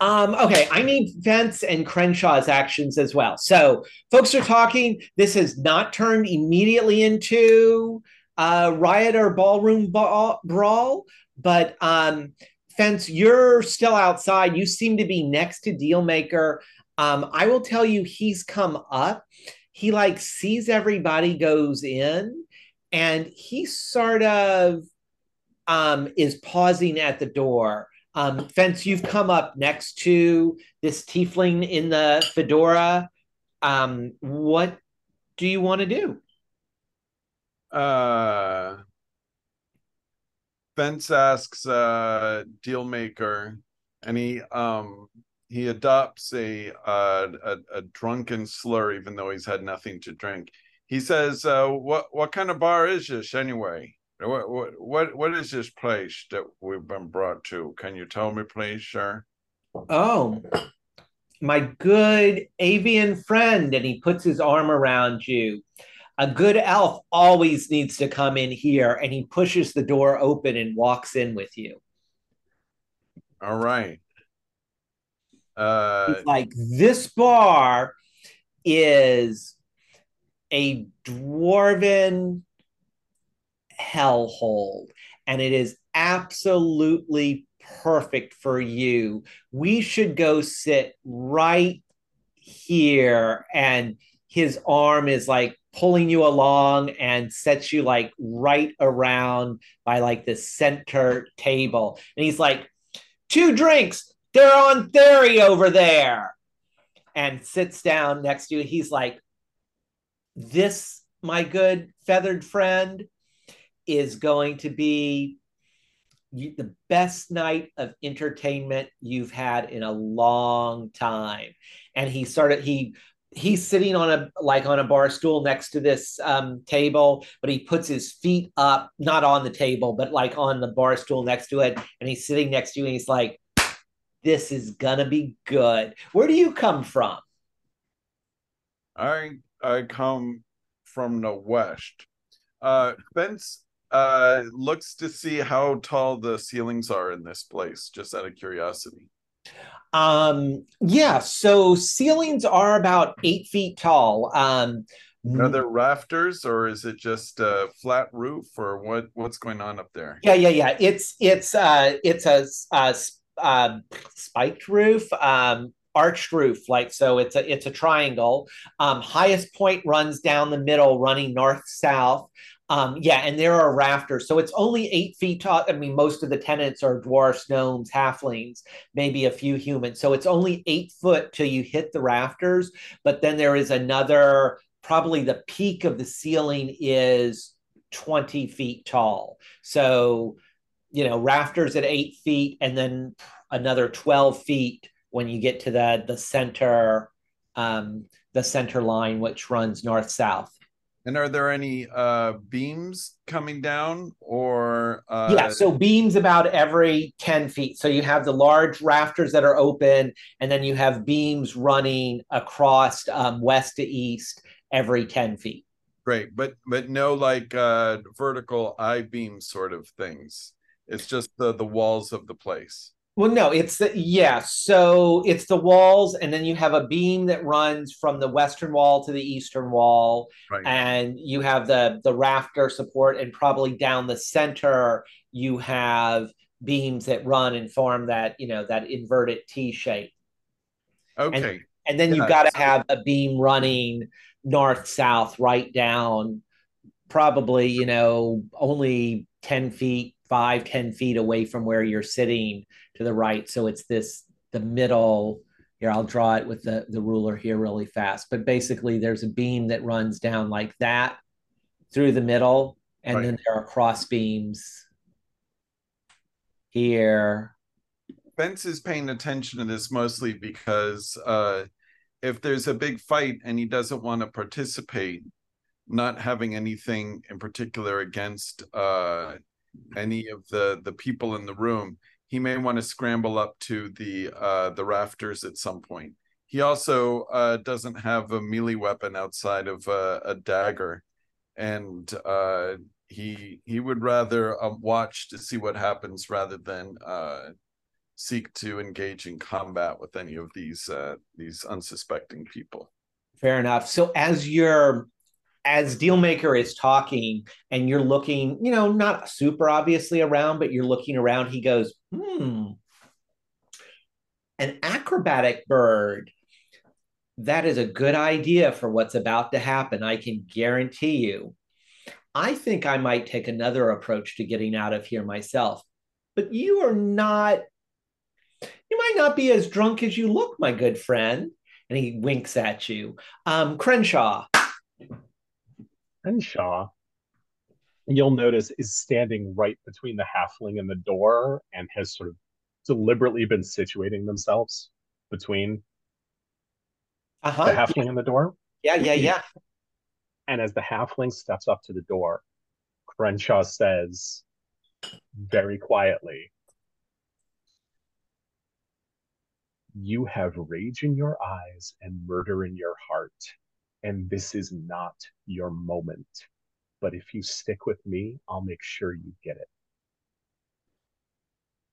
[SPEAKER 1] Um, okay, I need Fence and Crenshaw's actions as well. So, folks are talking. This has not turned immediately into uh, riot or ballroom brawl, but um, Fence, you're still outside. You seem to be next to Dealmaker. Um, I will tell you, he's come up. He like sees everybody goes in, and he sort of um, is pausing at the door. Um, Fence, you've come up next to this tiefling in the fedora. Um, what do you want to do?
[SPEAKER 3] Uh, Fence asks uh, Dealmaker, and he um he adopts a, uh, a a drunken slur, even though he's had nothing to drink. He says, uh, "What what kind of bar is this anyway?" What what what is this place that we've been brought to? Can you tell me, please, sir?
[SPEAKER 1] Oh, my good avian friend, and he puts his arm around you. A good elf always needs to come in here, and he pushes the door open and walks in with you.
[SPEAKER 3] All right. Uh,
[SPEAKER 1] like this bar is a dwarven hellhole, and it is absolutely perfect for you. We should go sit right here, and his arm is like pulling you along and sets you like right around by like the center table. And he's like, two drinks, they're on theory over there. And sits down next to you. He's like, this, my good feathered friend, is going to be the best night of entertainment you've had in a long time. And he started, he he's sitting on a like on a bar stool next to this um, table but he puts his feet up not on the table but like on the bar stool next to it. And he's sitting next to you and he's like this is gonna be good. Where do you come from?
[SPEAKER 3] I i come from the west. Uh fence uh looks to see how tall the ceilings are in this place just out of curiosity.
[SPEAKER 1] Um, yeah, so ceilings are about eight feet tall. Um,
[SPEAKER 3] are there rafters or is it just a flat roof or what what's going on up there?
[SPEAKER 1] Yeah yeah yeah. It's it's uh it's a, a, a spiked roof um arched roof like so it's a it's a triangle. Um highest point runs down the middle running north south um, yeah, and there are rafters. So it's only eight feet tall. I mean, most of the tenants are dwarfs, gnomes, halflings, maybe a few humans. So it's only eight foot till you hit the rafters. But then there is another, probably the peak of the ceiling is 20 feet tall. So, you know, rafters at eight feet and then another 12 feet when you get to the the center um, the center line which runs north south
[SPEAKER 3] and are there any uh, beams coming down or? Uh...
[SPEAKER 1] Yeah, so beams about every 10 feet. So you have the large rafters that are open, and then you have beams running across um, west to east every 10 feet.
[SPEAKER 3] Great, but but no like uh, vertical I beam sort of things. It's just the the walls of the place.
[SPEAKER 1] Well, no, it's the yeah. So it's the walls, and then you have a beam that runs from the western wall to the eastern wall,
[SPEAKER 3] Right.
[SPEAKER 1] and you have the the rafter support, and probably down the center you have beams that run and form that you know that inverted T shape,
[SPEAKER 3] Okay.
[SPEAKER 1] and then you've got to have a beam running north south right down, probably you know only ten feet, five ten feet away from where you're sitting to the right. So it's this the middle. Here, I'll draw it with the, the ruler here really fast. But basically, there's a beam that runs down like that through the middle, and
[SPEAKER 3] Right.
[SPEAKER 1] then there are cross beams here.
[SPEAKER 3] Fence is paying attention to this mostly because uh, if there's a big fight and he doesn't want to participate, not having anything in particular against uh, any of the the people in the room, he may want to scramble up to the uh, the rafters at some point. He also uh, doesn't have a melee weapon outside of uh, a dagger, and uh, he he would rather uh, watch to see what happens rather than uh, seek to engage in combat with any of these uh, these unsuspecting people.
[SPEAKER 1] Fair enough. So as you're as Dealmaker is talking and you're looking, you know, not super obviously around, but you're looking around, he goes, hmm. An acrobatic bird. That is a good idea for what's about to happen. I can guarantee you. I think I might take another approach to getting out of here myself. But you are not, you might not be as drunk as you look, my good friend. And he winks at you. Um, Crenshaw.
[SPEAKER 2] Crenshaw, you'll notice, is standing right between the halfling and the door and has sort of deliberately been situating themselves between
[SPEAKER 1] Uh-huh.
[SPEAKER 2] the halfling and the door.
[SPEAKER 1] Yeah, yeah, yeah.
[SPEAKER 2] And as the halfling steps up to the door, Crenshaw says very quietly, You have rage in your eyes and murder in your heart, and this is not your moment. But if you stick with me, I'll make sure you get it.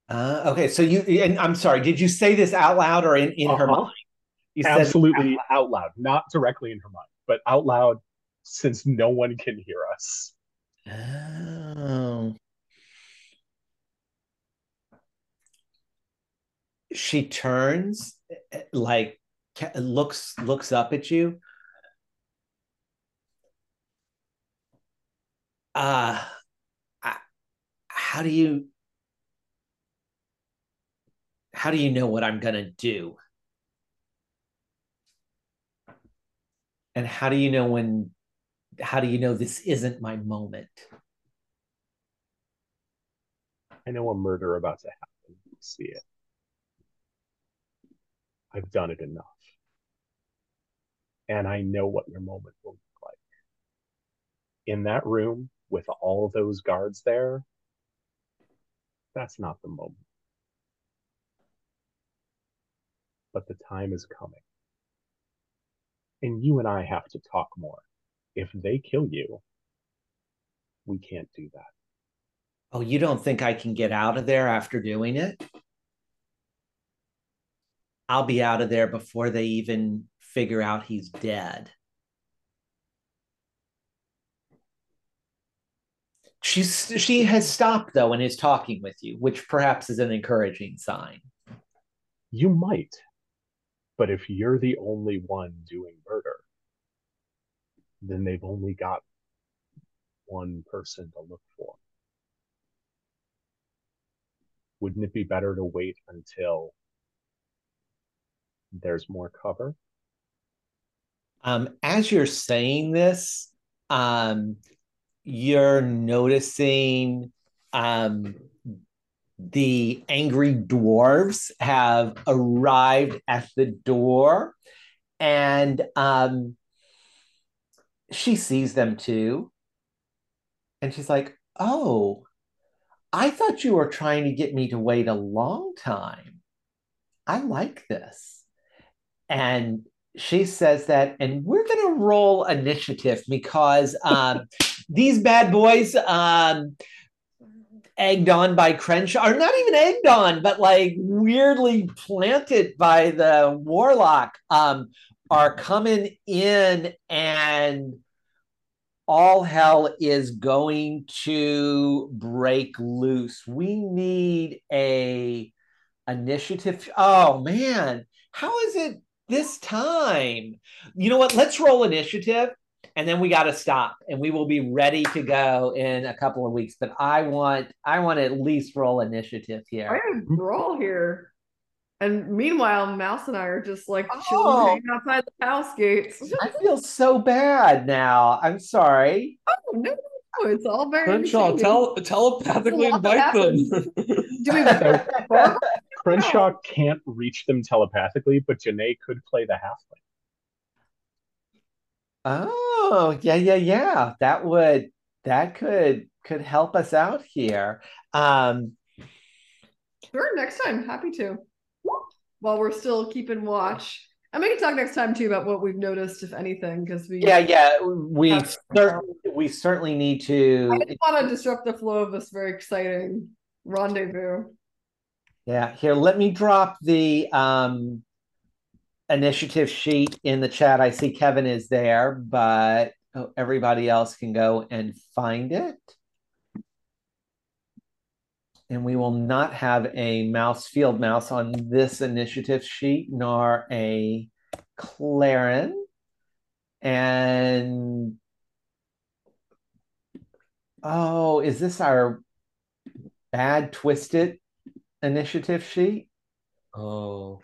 [SPEAKER 1] Uh, okay, so you and I'm sorry, did you say this out loud or in, in her
[SPEAKER 2] Uh-huh.
[SPEAKER 1] mind? You
[SPEAKER 2] Absolutely out loud, not directly in her mind, but out loud since no one can hear us.
[SPEAKER 1] Oh. She turns eh, like looks looks up at you. Uh I- how do you how do you know what I'm gonna do? And how do you know when how do you know this isn't my moment?
[SPEAKER 2] I know a murder about to happen. You see it. I've done it enough. And I know what your moment will look like. In that room with all those guards there, that's not the moment. But the time is coming. And you and I have to talk more. If they kill you, we can't do that.
[SPEAKER 1] Oh, you don't think I can get out of there after doing it? I'll be out of there before they even figure out he's dead. She's she has stopped though and is talking with you, which perhaps is an encouraging sign.
[SPEAKER 2] You might. But if you're the only one doing murder, then they've only got one person to look for. Wouldn't it be better to wait until there's more cover?
[SPEAKER 1] Um, as you're saying this, um, you're noticing um, the angry dwarves have arrived at the door, and um, she sees them too. And she's like, Oh, I thought you were trying to get me to wait a long time. I like this. And she says that, and we're going to roll initiative because um, these bad boys, um, egged on by Crenshaw, or not even egged on, but like weirdly planted by the warlock, um, are coming in and all hell is going to break loose. We need a initiative. Oh man, how is it this time? You know what? Let's roll initiative and then we got to stop and we will be ready to go in a couple of weeks. But i want i want to at least roll initiative here.
[SPEAKER 5] I mm-hmm. roll here. And meanwhile mouse and i are just like oh. outside the house gates.
[SPEAKER 1] I feel so bad now. I'm sorry.
[SPEAKER 5] Oh no it's all very
[SPEAKER 4] Crenshaw, tell, telepathically invite them. Do
[SPEAKER 2] we Crenshaw can't reach them telepathically, but Janae could play the halfling.
[SPEAKER 1] Oh, yeah, yeah, yeah. That would that could could help us out here. Um
[SPEAKER 5] Sure, next time. Happy to. While we're still keeping watch. And we can talk next time too about what we've noticed, if anything, because we
[SPEAKER 1] Yeah, yeah. We certainly we certainly need to
[SPEAKER 5] I just want to disrupt the flow of this very exciting rendezvous.
[SPEAKER 1] Yeah, here, let me drop the um initiative sheet in the chat. I see Kevin is there, but everybody else can go and find it. And we will not have a mouse field mouse on this initiative sheet, nor a Claren. And oh, is this our bad twisted initiative sheet?
[SPEAKER 4] Oh.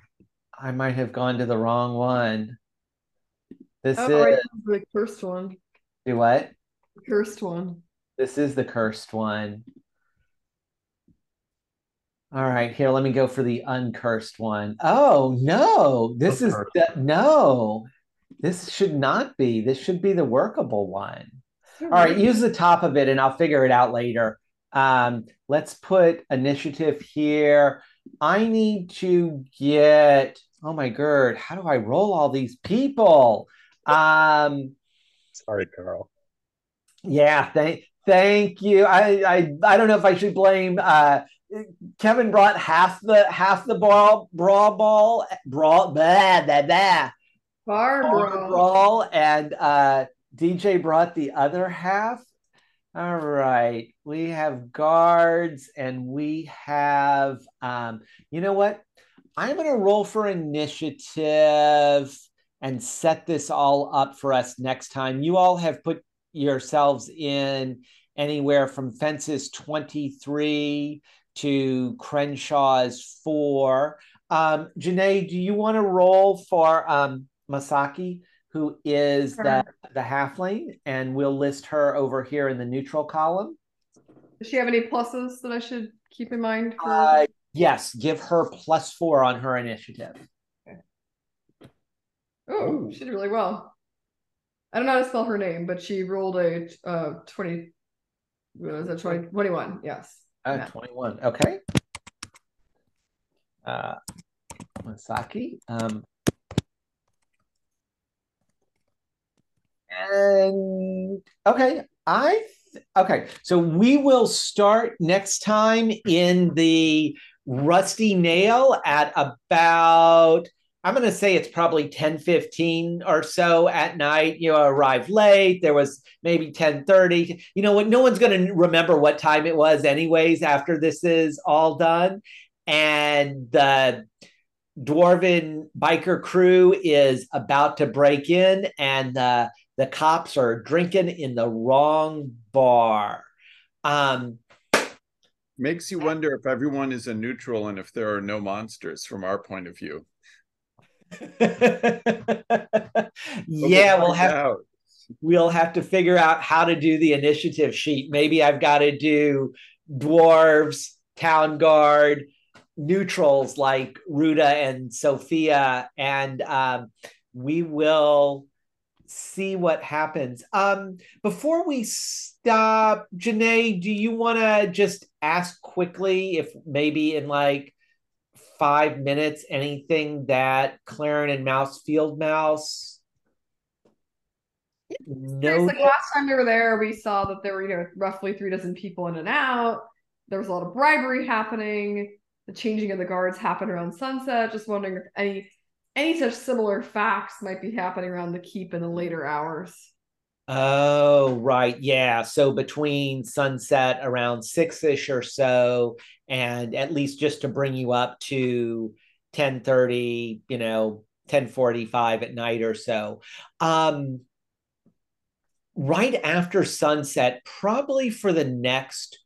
[SPEAKER 1] I might have gone to the wrong one. This
[SPEAKER 5] oh,
[SPEAKER 1] is
[SPEAKER 5] right, the cursed one.
[SPEAKER 1] Do what?
[SPEAKER 5] The cursed one.
[SPEAKER 1] This is the cursed one. All right, here, let me go for the uncursed one. Oh, no, this is the, no, this should not be. This should be the workable one. All right, use the top of it and I'll figure it out later. Um, let's put initiative here. I need to get oh my god, how do I roll all these people? Um,
[SPEAKER 2] Sorry, Carl.
[SPEAKER 1] Yeah, thank thank you. I I I don't know if I should blame. Uh, Kevin brought half the half the ball brawl ball brawl blah blah blah.
[SPEAKER 5] Bar brawl.
[SPEAKER 1] brawl and uh, DJ brought the other half. All right, we have guards and we have um, you know what? I'm going to roll for initiative and set this all up for us next time. You all have put yourselves in anywhere from fences 23 to Crenshaw's four. Um, Janae, do you want to roll for um, Masaki, who is sure. the, the halfling, and we'll list her over here in the neutral column?
[SPEAKER 5] Does she have any pluses that I should keep in mind?
[SPEAKER 1] For... Uh, Yes, give her plus four on her initiative.
[SPEAKER 5] Okay. Oh, she did really well. I don't know how to spell her name, but she rolled a uh 20 was that 20, 21, yes.
[SPEAKER 1] Uh, 21. Okay. Uh Masaki. Um and okay, I okay, so we will start next time in the Rusty Nail at about I'm going to say it's probably 10 15 or so at night. You know, arrived late. There was maybe 10 30. You know what? No one's going to remember what time it was, anyways, after this is all done. And the dwarven biker crew is about to break in, and the, the cops are drinking in the wrong bar. Um,
[SPEAKER 3] Makes you wonder if everyone is a neutral and if there are no monsters from our point of view.
[SPEAKER 1] yeah, we'll have out. we'll have to figure out how to do the initiative sheet. Maybe I've got to do dwarves, town guard, neutrals like Ruta and Sophia, and um, we will see what happens. Um, before we stop, Janae, do you want to just ask quickly if maybe in like five minutes anything that Claren and Mouse Field Mouse?
[SPEAKER 5] No. Like last time we were there, we saw that there were you know roughly three dozen people in and out. there was a lot of bribery happening. The changing of the guards happened around sunset. Just wondering if any any such similar facts might be happening around the keep in the later hours.
[SPEAKER 1] Oh, right. Yeah. So between sunset around six ish or so, and at least just to bring you up to 10 30, you know, 10 45 at night or so. Um, right after sunset, probably for the next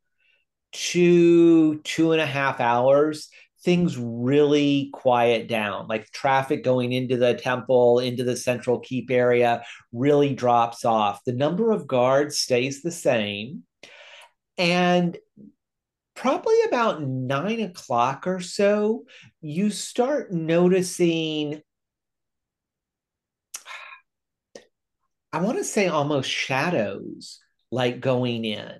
[SPEAKER 1] two, two and a half hours, things really quiet down. Like traffic going into the temple, into the central keep area, really drops off. The number of guards stays the same. And probably about nine o'clock or so, you start noticing. I want to say almost shadows like going in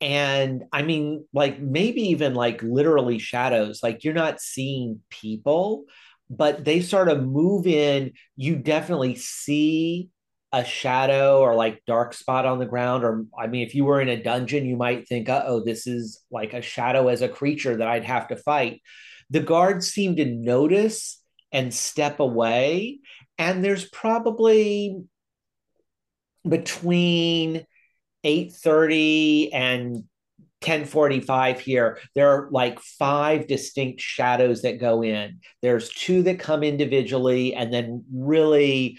[SPEAKER 1] and i mean like maybe even like literally shadows like you're not seeing people but they sort of move in. You definitely see a shadow or like dark spot on the ground or i mean if you were in a dungeon you might think uh oh this is like a shadow as a creature that i'd have to fight. The guards seem to notice and step away and there's probably between 8:30 and 1045 here there are like five distinct shadows that go in. There's two that come individually and then really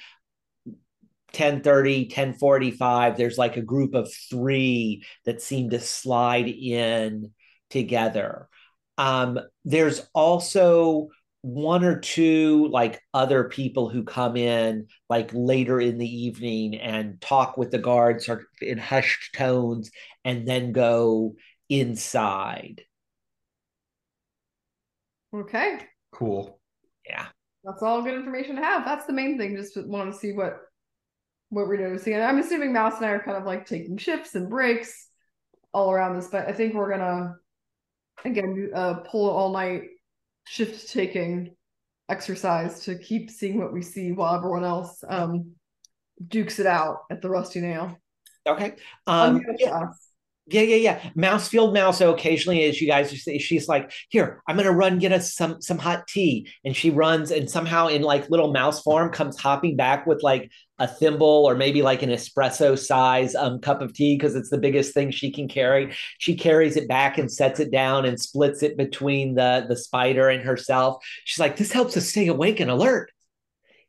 [SPEAKER 1] 1030 1045 there's like a group of three that seem to slide in together. Um, there's also one or two like other people who come in like later in the evening and talk with the guards or in hushed tones and then go inside.
[SPEAKER 5] Okay.
[SPEAKER 4] Cool.
[SPEAKER 1] Yeah.
[SPEAKER 5] That's all good information to have. That's the main thing just want to see what what we're noticing and i'm assuming mouse and i are kind of like taking shifts and breaks all around this but i think we're gonna again uh pull all night shift taking exercise to keep seeing what we see while everyone else um, dukes it out at the Rusty Nail.
[SPEAKER 1] Okay. Um, yeah. Yeah, yeah, yeah. Mouse Field Mouse. Occasionally, as you guys say, she's like, "Here, I'm gonna run get us some some hot tea," and she runs, and somehow in like little mouse form comes hopping back with like a thimble or maybe like an espresso size um, cup of tea because it's the biggest thing she can carry. She carries it back and sets it down and splits it between the the spider and herself. She's like, "This helps us stay awake and alert.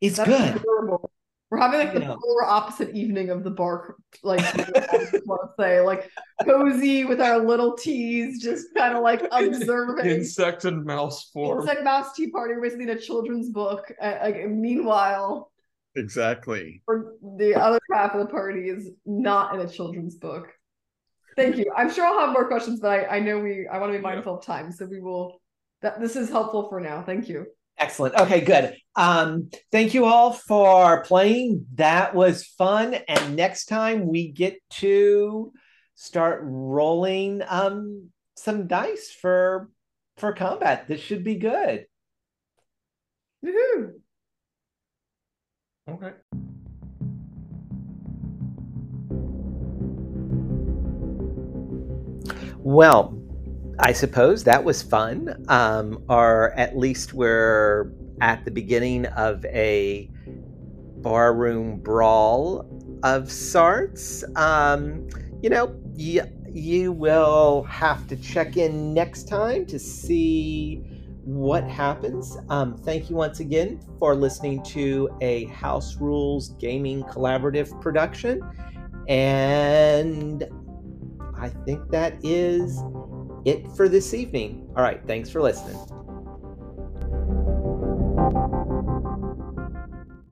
[SPEAKER 1] It's That's good." Adorable.
[SPEAKER 5] We're having like the polar opposite evening of the bar, like I want to say, like cozy with our little teas, just kind of like observing
[SPEAKER 4] insect and mouse form.
[SPEAKER 5] Insect mouse tea party. We're basically in a children's book. Uh, like, meanwhile,
[SPEAKER 3] exactly,
[SPEAKER 5] for the other half of the party is not in a children's book. Thank you. I'm sure I'll have more questions, but I, I know we. I want to be mindful yeah. of time, so we will. That this is helpful for now. Thank you.
[SPEAKER 1] Excellent. Okay, good. Um, thank you all for playing. That was fun. And next time we get to start rolling um, some dice for for combat. This should be good.
[SPEAKER 5] Woohoo!
[SPEAKER 4] Okay.
[SPEAKER 1] Well, I suppose that was fun, um, or at least we're at the beginning of a barroom brawl of sorts. Um, you know, you, you will have to check in next time to see what happens. Um, thank you once again for listening to a House Rules Gaming Collaborative production. And I think that is it for this evening. All right. Thanks for listening you